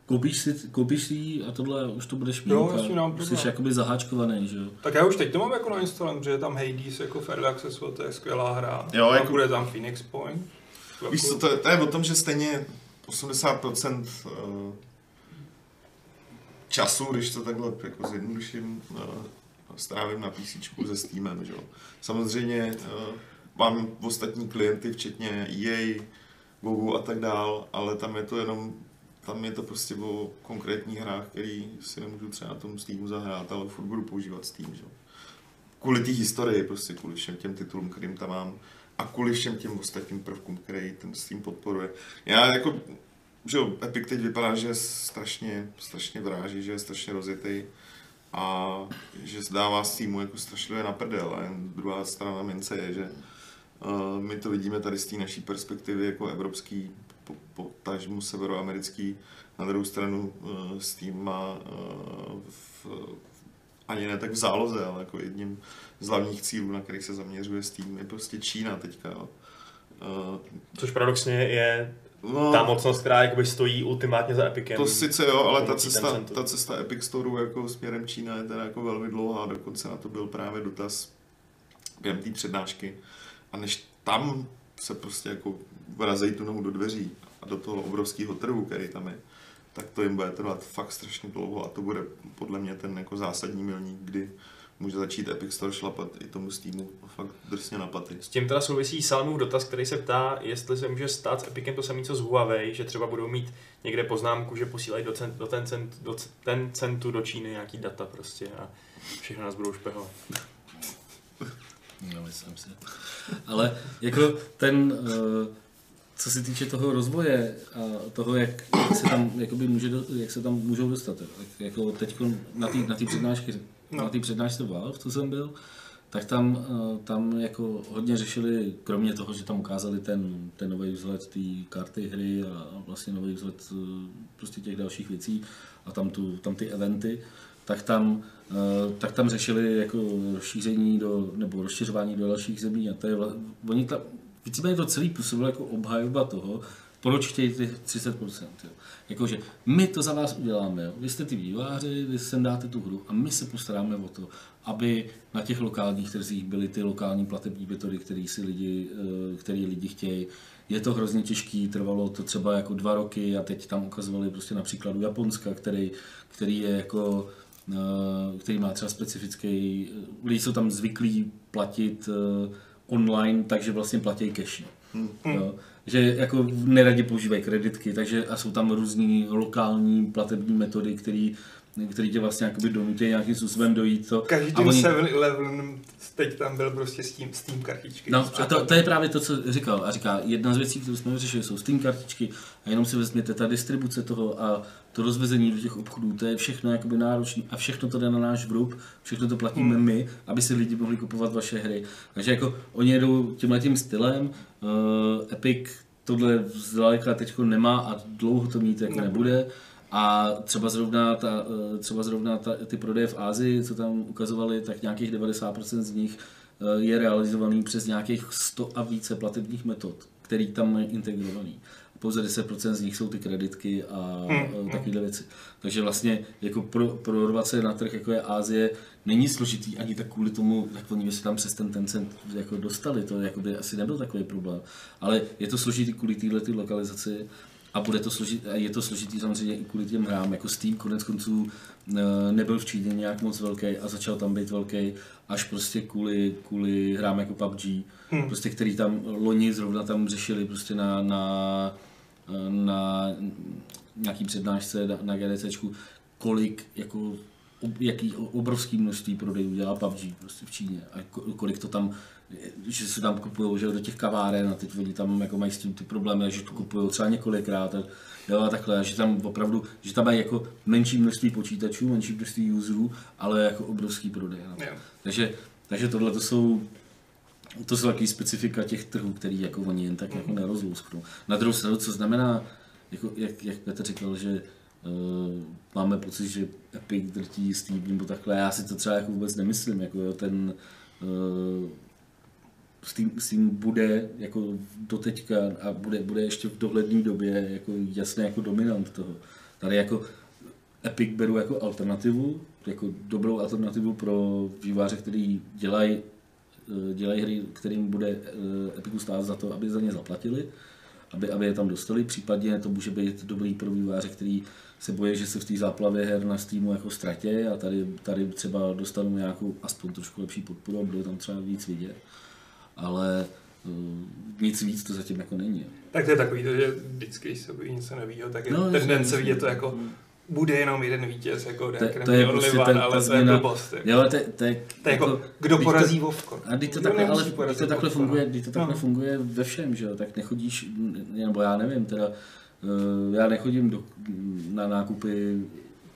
koupíš si, koupíš si ji a tohle už to budeš mít. Jo, a jasně, nám jsi problém. jakoby zaháčkovaný, že jo. Tak já už teď to mám jako nainstalované, protože je tam Hades jako v Early Accessu, to je skvělá hra. Jo, a jako- bude tam Phoenix Point. Víš co, to, je- to je o tom, že stejně 80% eh, času, když to takhle jako zjednoduším, eh, strávím na PC se Steamem, že jo. Samozřejmě eh, mám ostatní klienty, včetně EA, Google a tak dál, ale tam je to jenom tam je to prostě o konkrétních hrách, který si nemůžu třeba na tom Steamu zahrát, ale furt budu používat Steam, že? Kvůli té historii, prostě kvůli všem těm titulům, kterým tam mám a kvůli všem těm ostatním prvkům, který ten Steam podporuje. Já jako, že Epic teď vypadá, že je strašně, strašně vráží, že je strašně rozjetý a že dává Steamu jako strašlivě na prdel. A jen druhá strana mince je, že uh, my to vidíme tady z té naší perspektivy jako evropský, po, po tažmu severoamerický. Na druhou stranu uh, Steam má uh, v, ani ne tak v záloze, ale jako jedním z hlavních cílů, na kterých se zaměřuje Steam, je prostě Čína teďka. Jo. Uh, Což paradoxně je no, ta mocnost, která jakoby stojí ultimátně za Epicem. to sice jo, ale ta cesta, ta cesta Epic Store jako směrem Čína je teda jako velmi dlouhá, dokonce na to byl právě dotaz během té přednášky. A než tam se prostě jako vrazej tu nohu do dveří a do toho obrovského trhu, který tam je, tak to jim bude trvat fakt strašně dlouho a to bude podle mě ten jako zásadní milník, kdy může začít Epic Store šlapat i tomu Steamu fakt drsně na paty. S tím teda souvisí Salmův dotaz, který se ptá, jestli se může stát s Epicem to samé, co s Huawei, že třeba budou mít někde poznámku, že posílají do, cent, do, ten, cent, do c- ten centu do Číny nějaký data prostě a všechno nás budou špehovat. No, myslím si. Ale jako ten, eh, co se týče toho rozvoje a toho, jak, jak se tam, jakoby může, do- jak se tam můžou dostat, tak jako teď na té na té přednášce, No. na té přednášce Valve, co jsem byl, tak tam, eh, tam jako hodně řešili, kromě toho, že tam ukázali ten, ten nový vzhled té karty hry a vlastně nový vzhled eh, prostě těch dalších věcí a tam, tu, tam ty eventy, tak tam, eh, tak tam řešili jako rozšíření do, nebo rozšiřování do dalších zemí a to je, oni tam, víceméně to celý působilo jako obhajoba toho, proč chtějí těch 30%. Jo. Jakože my to za vás uděláme, jo. vy jste ty výváři, vy sem dáte tu hru a my se postaráme o to, aby na těch lokálních trzích byly ty lokální platební metody, které si lidi, eh, který lidi chtějí. Je to hrozně těžký, trvalo to třeba jako dva roky a teď tam ukazovali prostě na příkladu Japonska, který, který je jako eh, který má třeba specifický, lidi jsou tam zvyklí platit eh, online, takže vlastně platí cashy. Jo. Že jako neradi používají kreditky, takže a jsou tam různý lokální platební metody, které který tě vlastně jakoby donutí nějakým způsobem dojít to. Každým oni- 7-Eleven teď tam byl prostě Steam, Steam kartičky. No a to, to, je právě to, co říkal. A říká, jedna z věcí, kterou jsme vyřešili, jsou Steam kartičky a jenom si vezměte ta distribuce toho a to rozvezení do těch obchodů, to je všechno jakoby náročné a všechno to jde na náš vrub, všechno to platíme Hmm. my, aby si lidi mohli kupovat vaše hry. Takže jako oni jedou tímhle tím stylem, uh, Epic tohle zdaleka teď nemá a dlouho to mít jako Nebude. nebude. A třeba zrovna, ta, eh, třeba zrovna ta, ty prodeje v Ázii, co tam ukazovali, tak nějakých 90% z nich eh, je realizovaný přes nějakých 100 a více platebních metod, který tam mají integrovaný. Pouze 10% z nich jsou ty kreditky a hmm. takovéhle věci. Takže vlastně jako pro, prorvat se na trh, jako je Ázie, není složitý ani tak kvůli tomu, jak oni by se tam přes ten Tencent jako dostali, to jako by asi nebyl takový problém. Ale je to složitý kvůli této lokalizaci a bude to složitý, a je to složitý samozřejmě i kvůli těm hrám, jako Steam konec konců eh, nebyl v Číně nějak moc velký a začal tam být velký až prostě kvůli, kvůli hrám jako PUBG, hmm. prostě který tam loni zrovna tam řešili prostě na, na, na nějaký přednášce na, na GDCčku, kolik jako jaký obrovský množství prodejů dělá PUBG prostě v Číně a ko- kolik to tam že se tam kupují že do těch kaváren a teď oni tam jako mají s tím ty problémy, že to kupují třeba několikrát a, jo, a takhle, že tam opravdu, že tam mají jako menší množství počítačů, menší množství userů, ale jako obrovský prodej. No. Takže, takže tohle to jsou to jsou taky specifika těch trhů, který jako oni jen tak jako nerozlousknou. Na druhou stranu, co znamená, jako, jak, jak Petr říkal, že uh, máme pocit, že Epic drtí Steam nebo takhle, já si to třeba jako vůbec nemyslím, jako jo, ten uh, Steam, Steam bude jako doteďka a bude, bude ještě v dohledné době jako jasně jako dominant toho. Tady jako Epic beru jako alternativu, jako dobrou alternativu pro výváře, který dělají eh, dělají hry, kterým bude eh, Epicu stát za to, aby za ně zaplatili, aby, aby je tam dostali. Případně to může být dobrý pro výváře, který se bojí, že se v té záplavě her na Steamu jako ztratí a tady, tady třeba dostanou nějakou aspoň trošku lepší podporu a budou tam třeba víc vidět. Ale eh, nic víc to zatím jako není. Tak to je takový, to, že vždycky, když se objeví něco nového, tak je No, no, tendence vidět to jako bude jenom jeden vítěz, jako To- to je prostě ta- ta ale to je změna- blbost. jako. Jo, to, to, je, To je jako, kdo porazí Vovko. a když to takhle, ale když to takhle Vovko, funguje, no. když to takhle No. funguje ve všem, že jo, tak nechodíš, nebo já nevím, teda, eh, já nechodím do, na nákupy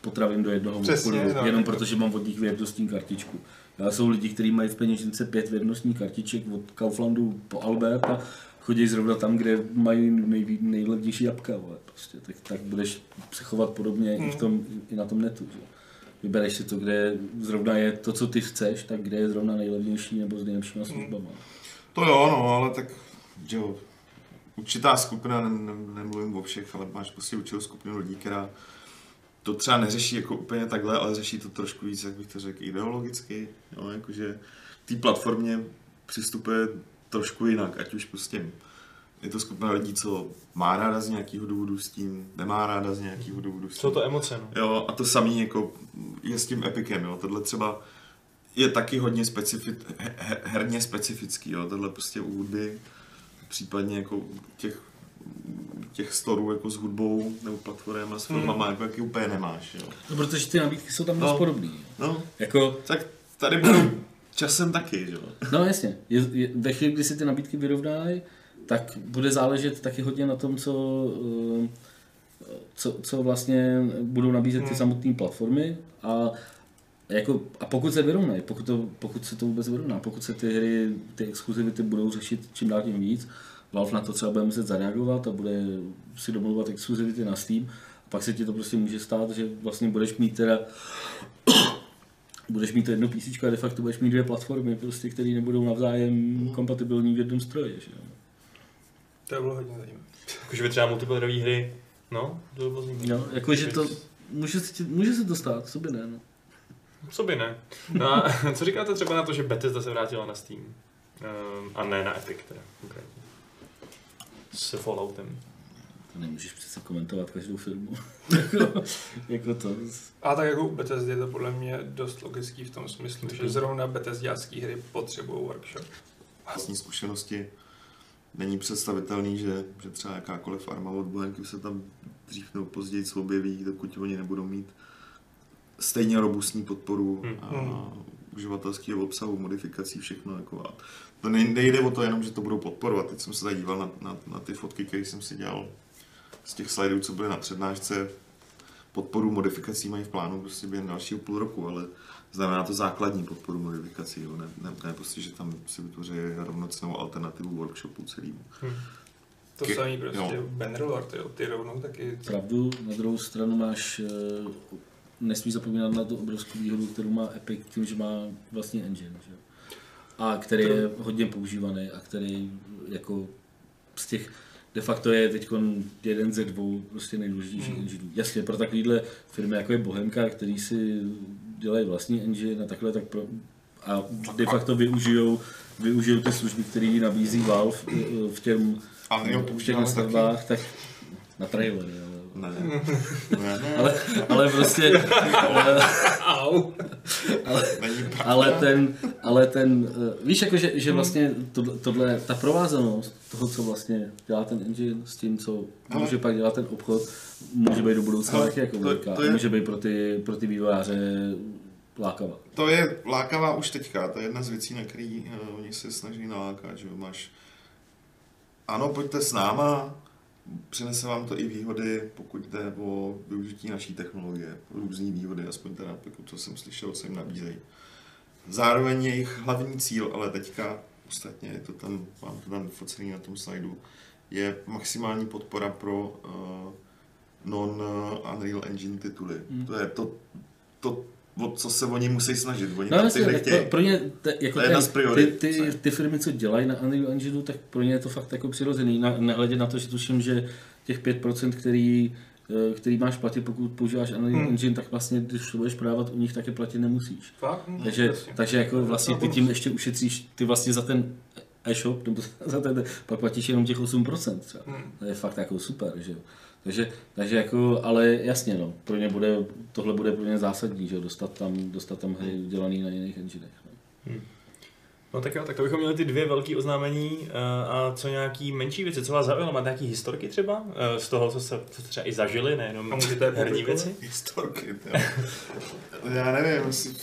potravin do jednoho Přesně, obchodu, no, jenom jako- protože mám od nich věrnostní kartičku. Já jsou lidi, kteří mají v peněžence pět věrnostních kartiček od Kauflandu po Albert a chodí zrovna tam, kde mají nej, nejlevnější jabka. Vole, prostě. Tak, tak budeš se chovat podobně i, v Hmm. tom, i na tom netu. Že? Vybereš si to, kde zrovna je to, co ty chceš, tak kde je zrovna nejlevnější nebo s nejlepšíma službama. To jo, no, ale tak, že jo, určitá skupina, ne, ne, nemluvím o všech, ale máš prostě určitou skupinu lidí, která to třeba neřeší jako úplně takhle, ale řeší to trošku víc, jak bych to řekl, ideologicky, jo, jakože k té platformě přistupuje trošku jinak, ať už prostě je to skupina lidí, co má ráda z nějakého důvodu s tím, nemá ráda z nějakého důvodu s tím. Jsou to emoce, no. Jo, a to samý jako je s tím Epicem, jo. Tohle třeba je taky hodně specifi- he- he- herně specifický, jo. Tohle prostě u hudby, případně jako těch těch storů jako s hudbou nebo platformem a s filmama, Hmm. jako jaký úplně nemáš, jo. No, protože ty nabídky jsou tam No. dost podobný. No, Jako, tak tady budou časem taky, že jo. no jasně, je, je, ve chvíli, kdy si ty nabídky vyrovnají, tak bude záležet taky hodně na tom, co, eh, co, co vlastně budou nabízet ty Hmm. samotné platformy a jako, a pokud se vyrovnají, pokud, to, pokud se to vůbec vyrovná, pokud se ty hry, ty exkluzivity budou řešit čím dál tím víc, Valve na to třeba bude muset zareagovat a bude si domluvat exkluzivity na Steam, a pak se ti to prostě může stát, že vlastně budeš mít teda budeš mít to jedno PC a de facto budeš mít dvě platformy, prostě, které nebudou navzájem kompatibilní v jednom stroji. Že? jo. To by bylo hodně zajímavé. Jakože by třeba multiplayerové hry, no, to by bylo zajímavé. Jo, jakože to, může se, ti- může se to stát, co by ne, no. Co by ne? No a co říkáte třeba na to, že Bethesda se vrátila na Steam? Um, a ne na Epic teda, konkrétně. S Falloutem. To nemůžeš přece komentovat každou firmu. jako, jako to. A tak jako u Bethesdy je to podle mě dost logický v tom smyslu, že zrovna Bethesdiácké hry potřebují workshop. vlastní zkušenosti není představitelný, že, že třeba jakákoliv farma od Bohenky se tam dřív nebo později objeví, dokud oni nebudou mít stejně robustní podporu Hmm. a uživatelského obsahu, modifikací, všechno. Jako, a to nej- nejde o to jenom, že to budou podporovat. Teď jsem se tady díval na, na, na ty fotky, které jsem si dělal z těch slajdů, co byly na přednášce. Podporu modifikací mají v plánu prostě během dalšího půl roku, ale znamená to základní podporu modifikací. Jo? Ne, ne, ne prostě, že tam si vytvoří rovnocenou alternativu workshopu celýmu. To Ke- samý prostě jo. Bannerlord, jo, ty rovnou taky. Pravdu, na druhou stranu máš, eh, nesmíš zapomínat na tu obrovskou výhodu, kterou má Epic tím, že má vlastní engine, že? Jo. A který je hodně používaný a který jako z těch de facto je teď jeden ze dvou prostě nejdůležitějších Hmm. engineů. Jasně, pro takovýhle firmy jako je Bohemka, který si dělají vlastní engine a takhle, tak pro, a de facto využijou, využijou ty služby, které nabízí Valve eh, v těm v těch nastavbách, tak na trailery, ale Ne. ne, ne. ale, ale prostě, ale, Au. ale, ten, ale ten, eh, víš jako, že, že vlastně tohle, tohle, ta provázanost toho, co vlastně dělá ten engine s tím, co Ale- může pak dělat ten obchod, může být do budoucna Ale taky jako velká. to je- Může být pro ty, pro ty vývojáře lákavá. To je lákavá už teďka, to je jedna z věcí, na který uh, oni se snaží nalákat, že máš ano, pojďte s náma, přinese vám to i výhody, pokud jde o využití naší technologie, různý výhody, aspoň teda, jako co jsem slyšel, co jim nabízejí. Zároveň jejich hlavní cíl, ale teďka, ostatně je to tam, mám to tam vyfocený na tom slajdu, je maximální podpora pro uh, non-Unreal Engine tituly. Hmm. To je to, to, o co se oni musí snažit. Oni No jasně, hry tak pro, pro ně, te, jako To je jedna z ty, priorit. ty, ty firmy, co dělají na Unreal Engineu, tak pro ně je to fakt jako přirozený. Na, nehledě na to, že tuším, že těch 5%, který, eh, který máš platit, pokud používáš Unreal Hmm. Engine, tak vlastně, když to budeš prodávat u nich, tak je platit nemusíš. Fakt? Hm, Takže, jasně. takže jako vlastně ty tím ještě ušetříš, ty vlastně za ten e-shop, nebo za ten, pak platíš jenom těch 8% třeba. Hm. To je fakt jako super, že jo. Takže, takže jako, ale jasně no, pro ně bude, tohle bude pro ně zásadní, že dostat tam, dostat tam hry udělaný na jiných enginech. No. No tak jo, tak to bychom měli ty dvě velké oznámení eh, a co nějaký menší věci, co vás zaujalo, máte nějaký historky třeba eh, z toho, co se co jste třeba i zažili, nejenom A můžete herní věci? Historky, to. Já nevím, jestli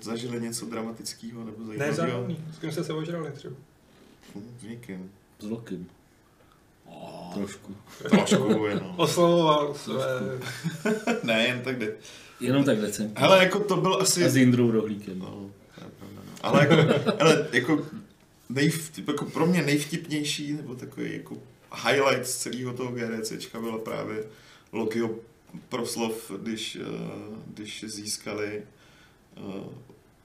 zažili něco dramatického nebo Ne, zajímavého. zároveň. S kým jste se ožrali třeba? S někým. S Lokim. Trošku. Trošku, jenom. Oslovoval své... ne, jen tak jde. Jenom tak decentně. Hele, jako to byl asi... A s Jindrou Rohlíkem. No, no. Ale jako, ale jako, nejv, jako pro mě nejvtipnější, nebo takový jako highlight z celého toho GDCčka byla právě Lokiho proslov, když, eh, když získali uh,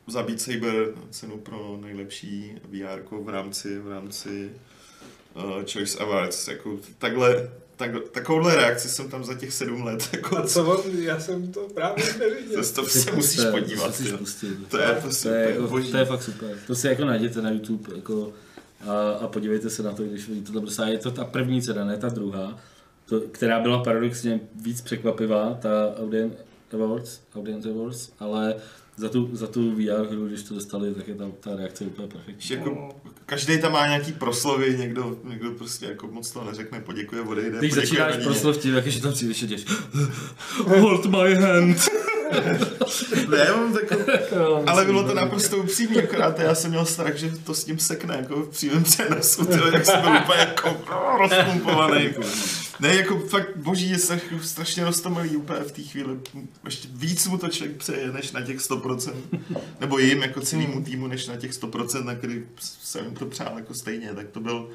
za Beat Saber cenu pro nejlepší VR v rámci, v rámci uh, Choice Awards. Jako takhle, tak, takovouhle reakci jsem tam za těch sedm let. Jako, A co on, já jsem to právě neviděl. to, to se musíš To- podívat. To, pustit. To je prostě to, je, jako, boží. to je fakt super. To si jako najděte na YouTube jako, a, a podívejte se na to, když vidíte to prostě. Je to ta první cena, ne ta druhá, to, která byla paradoxně víc překvapivá, ta Audience Awards, Audience Awards ale za tu, za tu VR hru, když to dostali, tak je ta, ta reakce úplně perfektní. jako, každý tam má nějaký proslovy, někdo, někdo prostě jako moc to neřekne, poděkuje, odejde, Když začínáš proslov tím, jak tam přijdeš a děš Hold my hand. Ne, mám takovou, ale bylo to naprosto upřímný, akorát já jsem měl strach, že to s ním sekne, jako v přímém přenosu, tyjo, jak jsem byl úplně jako rozpumpovaný. Ne, jako fakt boží je straš, strašně roztomilý úplně v té chvíli. Ještě víc mu to člověk přeje, než na těch 100%. Nebo jim jako celému týmu, než na těch 100%, na který jsem to přál jako stejně. Tak to byl,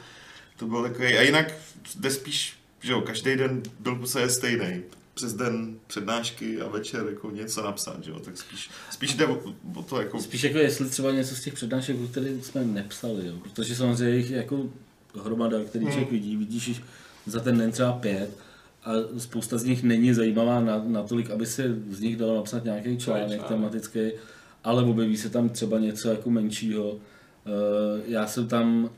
to byl takový. A jinak jde spíš, že jo, každý den byl prostě stejný. Přes den přednášky a večer jako něco napsat, že jo, tak spíš, spíš jde o, o to jako... Spíš jako jestli třeba něco z těch přednášek, o kterých jsme nepsali, jo? protože samozřejmě jich jako hromada, který Hmm. člověk vidí, vidíš za ten den třeba pět a spousta z nich není zajímavá na, natolik, aby se z nich dalo napsat nějaký článek tematický, ale objeví se tam třeba něco jako menšího. Eh, Já jsem tam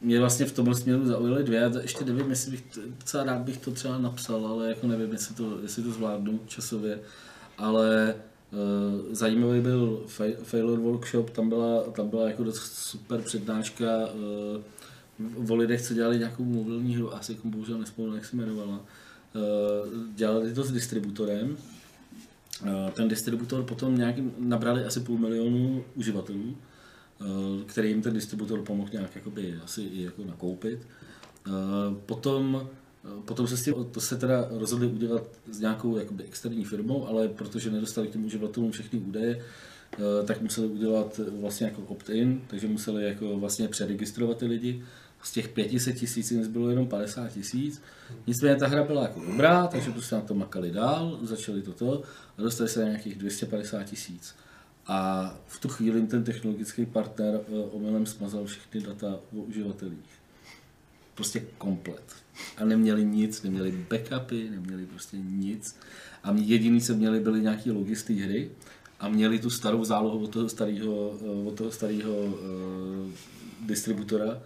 mě vlastně v tomhle směru zaujaly dvě, já ještě nevím, jestli bych, to- docela rád bych to třeba napsal, ale jako nevím, jestli to, jestli to zvládnu časově, ale uh, zajímavý byl Fa- Failure Workshop, tam byla, tam byla jako dost super přednáška uh, o lidech, co dělali nějakou mobilní hru, asi jako bohužel nespomínám, jak se jmenovala. Uh, dělali to s distributorem Eh, ten distributor potom nějakým nabrali asi půl milionu uživatelů, eh, který jim ten distributor pomohl nějak jakoby asi i jako nakoupit. Eh, Potom, potom se s tím, to se teda rozhodli udělat s nějakou jakoby externí firmou, ale protože nedostali k těm uživatelům všechny údaje, tak museli udělat vlastně jako opt-in, takže museli jako vlastně přeregistrovat ty lidi. Z těch 500 tisíc jim zbylo jenom 50 tisíc. Nicméně ta hra byla jako dobrá, takže prostě na to makali dál, začali toto a dostali se na nějakých 250 tisíc. A v tu chvíli ten technologický partner eh, omylem smazal všechny data o uživatelích. Prostě komplet. A neměli nic, neměli backupy, neměli prostě nic. A jediný, co měli, byly nějaký logisty hry a měli tu starou zálohu od toho starého, eh, od toho starého uh, distributora,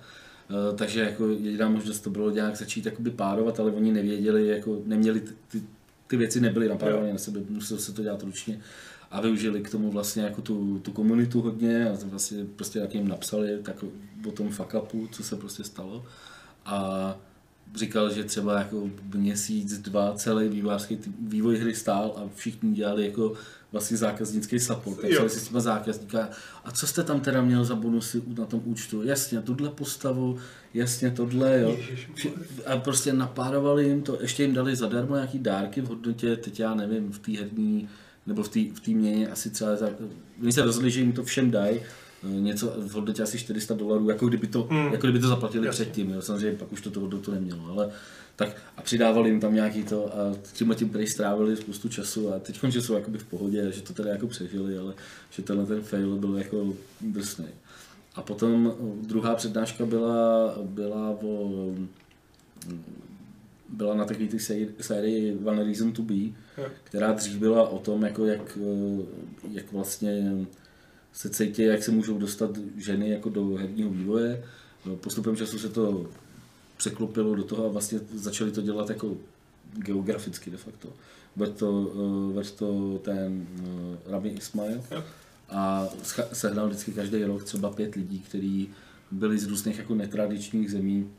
takže jako jediná možnost to bylo nějak začít jakoby párovat, ale oni nevěděli, jako neměli ty, ty, ty věci nebyly napárované na sebe, muselo se to dělat ručně. A využili k tomu vlastně jako tu, tu komunitu hodně a vlastně prostě jak jim napsali tak o tom fuck upu, co se prostě stalo. A říkal, že třeba jako měsíc, dva celý vývojářský vývoj hry stál a všichni dělali jako vlastně zákaznický support. Takže si s těma zákazníka, a co jste tam teda měl za bonusy na tom účtu? Jasně, tuhle postavu, jasně tohle, jo. A prostě napárovali jim to, ještě jim dali zadarmo nějaký dárky v hodnotě, teď já nevím, v té herní, nebo v té v měně asi třeba, za, oni se rozhodli, že jim to všem dají, něco v hodnotě asi 400 dolarů, jako kdyby to, hmm. jako kdyby to zaplatili Jasně. předtím, jo. samozřejmě pak už to, to hodnotu nemělo, ale tak a přidávali jim tam nějaký to a tím tím prý strávili spoustu času a teď že jsou jakoby v pohodě, že to teda jako přežili, ale že tenhle ten fail byl jako drsný. A potom druhá přednáška byla, byla o, byla na takové ty sérii One Reason to Be, která dřív byla o tom, jako jak, jak vlastně se cítí, jak se můžou dostat ženy jako do herního vývoje. Postupem času se to překlopilo do toho a vlastně začali to dělat jako geograficky de facto. Vedl to, uh, to ten uh, Rabbi Ismail a sehnal vždycky každý rok třeba pět lidí, kteří byli z různých jako netradičních zemí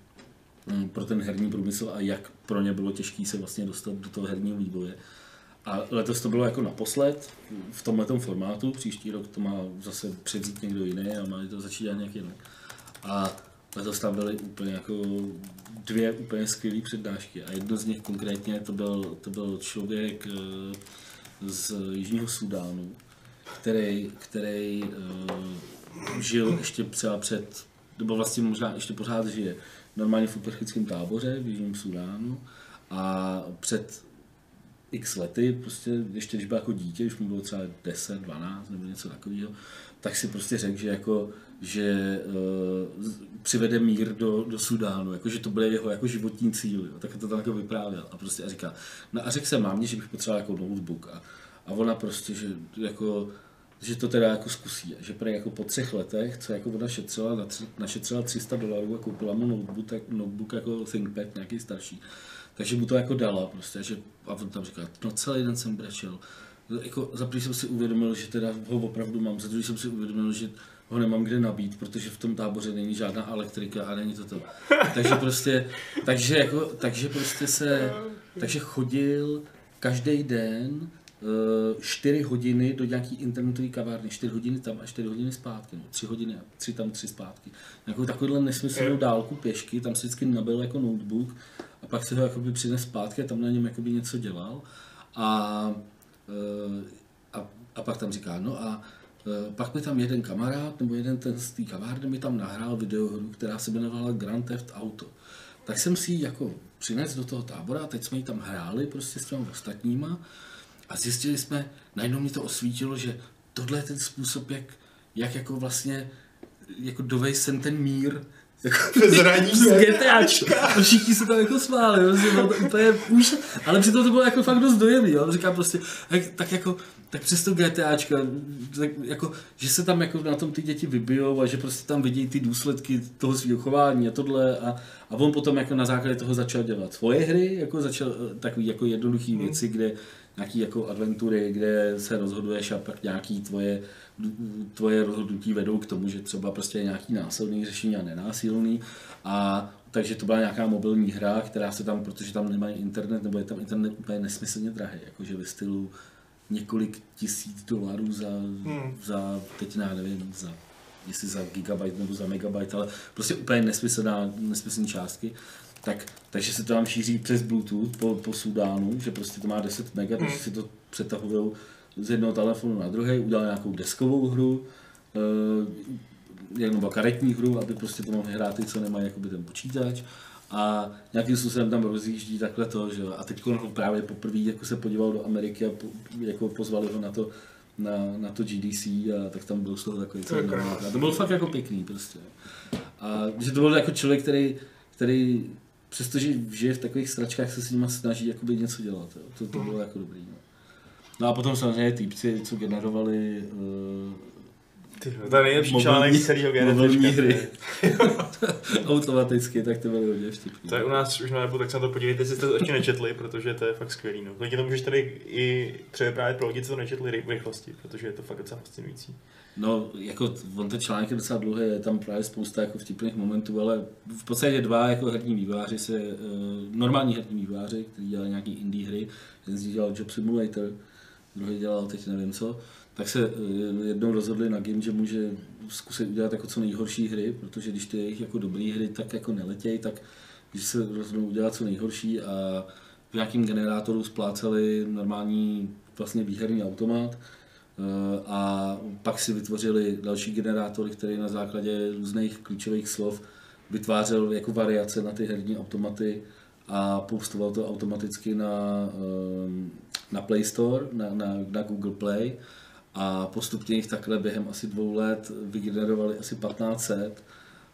um, pro ten herní průmysl a jak pro ně bylo těžké se vlastně dostat do toho herního vývoje. A letos to bylo jako naposled v tomhle formátu, příští rok to má zase převzít někdo jiný a má to začít dělat nějak jinak. A letos tam byly úplně jako dvě úplně skvělé přednášky a jedno z nich konkrétně to byl, to byl člověk eh, z Jižního Sudánu, který, který uh, žil ještě třeba před, nebo vlastně možná ještě pořád žije, normálně v uprchlickém táboře v Jižním Sudánu a před x lety, prostě ještě když byl jako dítě, už mu bylo třeba 10, 12 nebo něco takového, tak si prostě řekl, že jako že uh, přivede mír do, do Sudánu, jako, že to bude jeho jako životní cíl, jo. tak to tam jako vyprávěl a prostě a říká, no a řekl jsem mámě, že bych potřeboval jako notebook a, a ona prostě, že jako že to teda jako zkusí, že prý jako po třech letech, co jako ona šetřila, našetřila 300 dolarů a koupila mu notebook, notebook jako ThinkPad, nějaký starší, takže mu to jako dala prostě, že, a on tam říká, no celý den jsem brečel, jako za jsem si uvědomil, že teda ho opravdu mám, za druhý jsem si uvědomil, že ho nemám kde nabít, protože v tom táboře není žádná elektrika a není to to. Takže prostě, takže jako, takže prostě se, takže chodil každý den uh, 4 hodiny do nějaký internetové kavárny, 4 hodiny tam a 4 hodiny zpátky, no, 3 hodiny, 3 tam, 3 zpátky. Nějakou takovouhle nesmyslnou dálku pěšky, tam si vždycky nabil jako notebook a pak se ho jakoby přines zpátky a tam na něm jakoby něco dělal. A, uh, a, a pak tam říká, no a Eh, pak mi tam jeden kamarád, nebo jeden ten z té kavárny mi tam nahrál videohru, která se jmenovala Grand Theft Auto. Tak jsem si ji jako přinesl do toho tábora a teď jsme ji tam hráli prostě s těmi ostatníma a zjistili jsme, najednou mi to osvítilo, že tohle je ten způsob, jak, jak jako vlastně jako dovej sem ten mír, jako zraní z GTAčka. A všichni se tam jako smáli, prostě bylo to úplně už, ale přitom to bylo jako fakt dost dojemný, jo. Říkám prostě, tak, tak jako tak přes to GTAčka, tak jako, že se tam jako na tom ty děti vybijou a že prostě tam vidí ty důsledky toho svého chování a tohle a, a on potom jako na základě toho začal dělat svoje hry, jako začal eh, takový jako jednoduchý hmm. věci, kde nějaký jako adventury, kde se rozhoduješ a pak nějaký tvoje, tvoje rozhodnutí vedou k tomu, že třeba prostě je nějaký násilný řešení a nenásilný a takže to byla nějaká mobilní hra, která se tam, protože tam nemají internet, nebo je tam internet úplně nesmyslně drahý, jakože ve stylu několik tisíc dolarů za, Hmm. za teď já nevím, za jestli za gigabyte nebo za megabyte, ale prostě úplně nesmyslná, nesmyslné částky. Tak, takže se to tam šíří přes Bluetooth po, po Sudánu, že prostě to má 10 mega, takže si to přetahují z jednoho telefonu na druhý, udělali nějakou deskovou hru, eh, nebo karetní hru, aby prostě to mohli hrát ty, co nemají jakoby ten počítač. A nějakým způsobem tam rozjíždí takhle to, že. A teď právě poprvé jako se podíval do Ameriky a po, jako pozvali ho na to, na, na to GDC a tak tam byl z toho takový celý To. A to bylo fakt jako pěkný prostě. A že to byl jako člověk, který, který přestože žije v takových stračkách, se s nimi snaží jakoby něco dělat. Jo. To, to bylo jako dobrý. No. No a potom samozřejmě týpci, co generovali uh, Ty, jo, to je nejlepší článek z celého mobilní hry. automaticky, tak to bylo hodně vtipný. To je u nás už na webu, tak se na to podívejte, jestli jste to ještě nečetli, protože to je fakt skvělý. No. Lidi to můžeš tady i převyprávět pro lidi, co to nečetli v rychlosti, protože je to fakt docela fascinující. No, jako on ten článek je docela dlouhý, je tam právě spousta jako vtipných momentů, ale v podstatě dva jako herní výváři se, uh, normální herní výváři, kteří dělali nějaký indie hry, jeden z dělal Job Simulator, druhý dělal teď nevím co, tak se uh, jednou rozhodli na Game že zkusit udělat jako co nejhorší hry, protože když ty jejich jako dobré hry tak jako neletějí, tak když se rozhodnou udělat co nejhorší a v nějakým generátoru spláceli normální vlastně výherní automat, Eh, a pak si vytvořili další generátory, který na základě různých klíčových slov vytvářel jako variace na ty herní automaty a poustoval to automaticky na, eh, na Play Store, na, na, na Google Play a postupně jich takhle během asi dvou let vygenerovali asi 1500,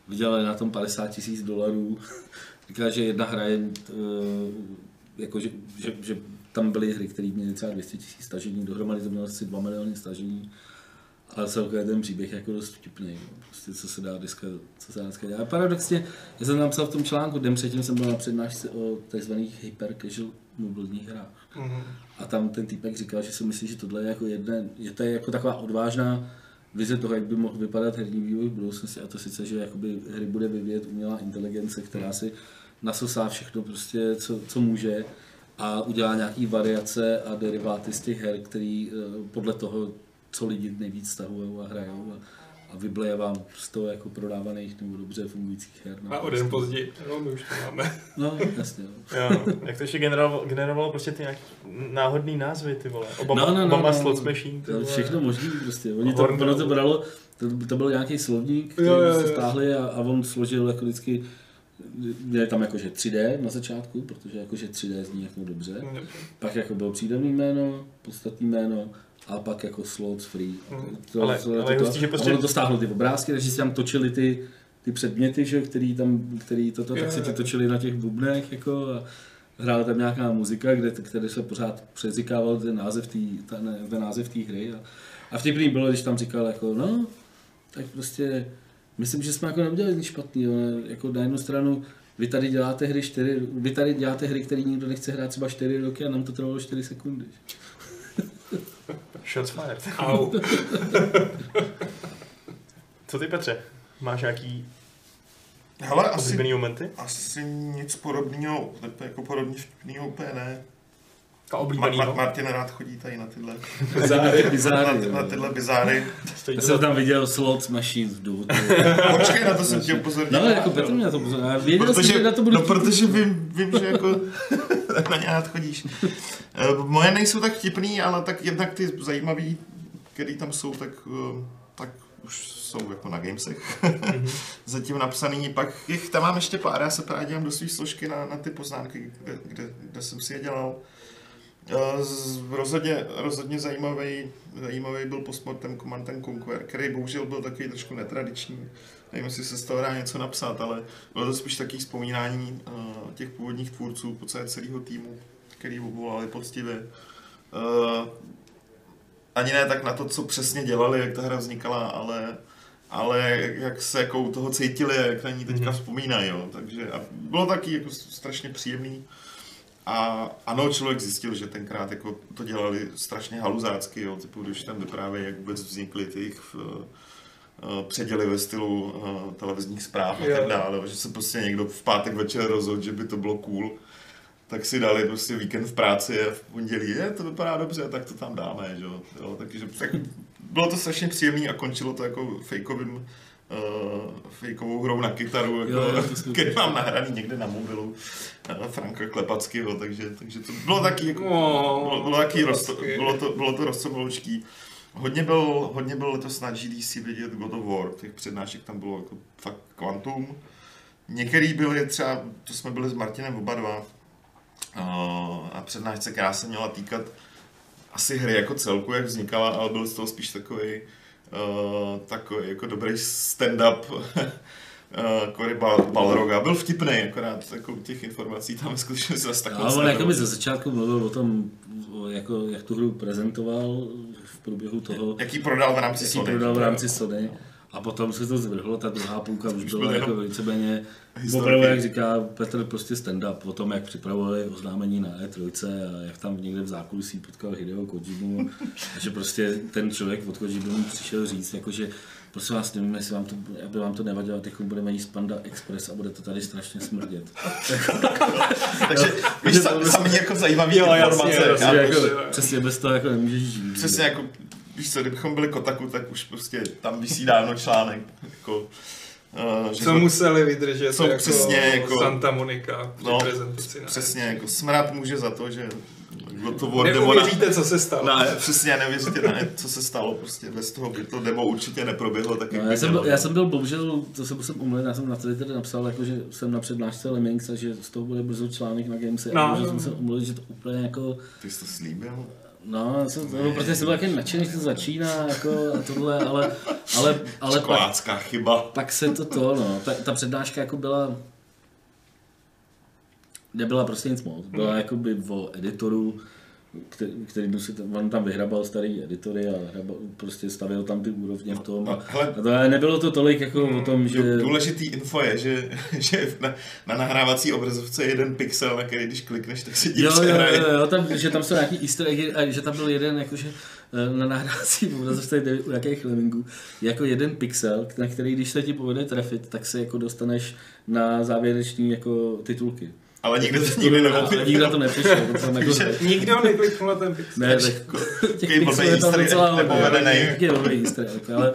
vydělali na tom 50 tisíc dolarů. Říká, že jedna hra je, eh, jako, že, že, že tam byly hry, které měly třeba 200 tisíc stažení, dohromady to mělo asi 2 miliony stažení. Ale celkově ten příběh je jako dost vtipný, prostě co se dá dneska, co se dá dneska dělat. Paradoxně, já jsem napsal v tom článku, den předtím jsem byl na přednášce o tzv. hyper casual mobilních hrách. Mhm. A tam ten týpek říkal, že si myslí, že tohle je jako jedné, je to jako taková odvážná vize toho, jak by mohl vypadat herní vývoj v budoucnosti a to sice, že jakoby hry bude vyvíjet umělá inteligence, která si nasosá všechno prostě, co, co může a udělá nějaký variace a deriváty z těch her, který eh, podle toho, co lidi nejvíc stahují a hrajou a, a vybleje vám z toho jako prodávaných nebo dobře fungujících her. no. A o den později, no my už to máme. No, jasně. No. Jo, jak to ještě generovalo, generovalo prostě ty nějaký náhodný názvy, ty vole. Obama, No, no, no, Obama no. Slot Machine, ty vole. všechno možný prostě. Oni to, ono to bralo, to, to byl nějaký slovník, který Jo, jo, se jo. stáhli a, a on složil jako vždycky, měli tam jakože 3D na začátku, protože jakože 3D zní jako dobře. Pak jako bylo přídavný jméno, podstatný jméno a pak jako slots free. Hmm. Ale- ale je hustý, že a prostě- ono to stáhlo ty obrázky, takže si tam točili ty, ty předměty, že, který tam, který toto, tak se ti točili na těch bubnech jako a hrála tam nějaká muzika, kde, kde se pořád přezikával ten název té ten, ten název té hry a, a vtipný bylo, když tam říkal jako no, tak prostě myslím, že jsme jako neudělali nic špatného, jako na jednu stranu vy tady děláte hry čtyři, vy tady děláte hry, které nikdo nechce hrát třeba 4 roky a nám to trvalo 4 sekundy. Shots fired. Au. Co ty Petře? Máš nějaký Hele, asi, oblíbený momenty? asi nic podobného, jako podobně vtipného úplně ne. A Ma- oblíbený, Ma- no. Martin rád chodí tady na tyhle, Bizáry, na, bizáry, na jo. tyhle bizáry. Já jsem tam viděl slots machines v důvodu. Počkej, na to jsem tě upozornil. No, jako Petr mě na to pozornil. Já věděl jsem, Protože, že na to budu no, protože vím, vím, že jako na ně rád chodíš. Eh, Moje nejsou tak vtipný, ale tak jednak ty zajímavý, který tam jsou, tak, eh, tak už jsou jako na gamesech zatím napsaný. Pak jich tam mám ještě pár, já se právě dělám do své složky na, na ty poznámky, kde, kde, kde jsem si je dělal. Eh, z- Rozhodně, rozhodně zajímavý, zajímavý byl postmortem Command and Conquer, který bohužel byl takový trošku netradiční. Nevím, jestli se z toho dá něco napsat, ale bylo to spíš takové vzpomínání uh, těch původních tvůrců, po celé celého týmu, který volali poctivě. Uh, ani ne tak na to, co přesně dělali, jak ta hra vznikala, ale, ale jak se jako u toho cítili, jak na ní teďka Mhm. vzpomínají. Jo. Takže a bylo taky jako strašně příjemný. A ano, člověk zjistil, že tenkrát jako to dělali strašně haluzácky, jo, typu, když tam vyprávějí, jak vůbec vznikly ty jejich uh, předěly ve stylu uh, televizních zpráv a tak dále, že se prostě někdo v pátek večer rozhodl, že by to bylo cool, tak si dali prostě víkend v práci a v pondělí, je, to vypadá dobře, tak to tam dáme, že jo. takže tak bylo to strašně příjemné a končilo to jako fejkovým uh, fejkovou hrou na kytaru, jako, Jo, který mám nahraný někde na mobilu uh, Franka Klepackého, takže, takže to bylo taky, jako, No, bylo, bylo, taky roz, bylo to, bylo to rozcobloučký. Hodně byl, hodně byl letos na GDC vidět God of War, těch přednášek tam bylo jako fakt kvantum. Některý byly třeba, to jsme byli s Martinem oba dva, a přednášce, která se měla týkat asi hry jako celku, jak vznikala, ale byl z toho spíš takový uh, takový jako dobrý stand-up Bal- Balroga. Byl vtipný, akorát jako těch informací tam skutečně zase tak Ale on nebylo. jakoby ze začátku mluvil o tom, jako, jak tu hru prezentoval průběhu toho, Jaký prodal v rámci Sony. prodal v rámci Sony. A potom se to zvrhlo, ta druhá půlka už byla byl jako víceméně, historiky. opravdu jak říká Petr, prostě stand-up o tom, jak připravovali oznámení na E3 a jak tam někde v zákulisí potkal Hideo Kojimu a že prostě ten člověk od Kojimu mu přišel říct, jakože prosím vás, nevím, jestli vám to, aby vám to nevadilo, teď budeme jíst Panda Express a bude to tady strašně smrdět. Takže víš, sam, samý jako zajímavý Jo, jasně, informace. jasně, bych- jako, přesně bez toho jako nemůžeš žít. Přesně jako, víš co, kdybychom byli Kotaku, tak už prostě tam vysí dávno článek, jako, uh, že Co museli vydržet Co jako, přesně jako- Santa Monica při No, prezentaci. přesně, jako smrad může za to, že to War demo na, Neuvěříte, co se stalo. na, přesně nevěříte, na, co se stalo, prostě bez toho by to demo určitě neproběhlo, tak jak No, by já, jsem, byl, já jsem byl bohužel, to se musím omluvit, já jsem na Twitter napsal, jako, že jsem na přednášce Lemmings a že z toho bude brzo článek na Gamesy No. a že jsem se omluvit, že to úplně jako, Ty jsi to slíbil? no, jsem, no, protože jsem byl taky nadšený, že to začíná jako a tohle, ale, ale, ale pak, Školácká chyba. pak se to to, no, ta, ta přednáška jako byla, nebyla prostě nic moc, byla jakoby o editoru, který, který si tam, on tam vyhrabal starý editory a hrabal, prostě stavil tam ty úrovně v tom. A, No, hele, a to nebylo to tolik jako o tom, že... Důležitý info je, že, že na, na nahrávací obrazovce je jeden pixel, na který když klikneš, tak se ti Jo, jo, jo, jo, tam, že tam jsou nějaký easter eggy a že tam byl jeden, jakože eh, na nahrávací obrazovce, u jakých lemmingů, jako jeden pixel, na který když se ti povede trefit, tak se jako dostaneš na závěreční jako titulky. Ale nikdo to nikdy Ale nikdo to nepřišel, to tam jako, Nikdo nekliknul na ten pixel. ne, tak těch pixelů je tam docela hodně, je dobrý easter egg, ale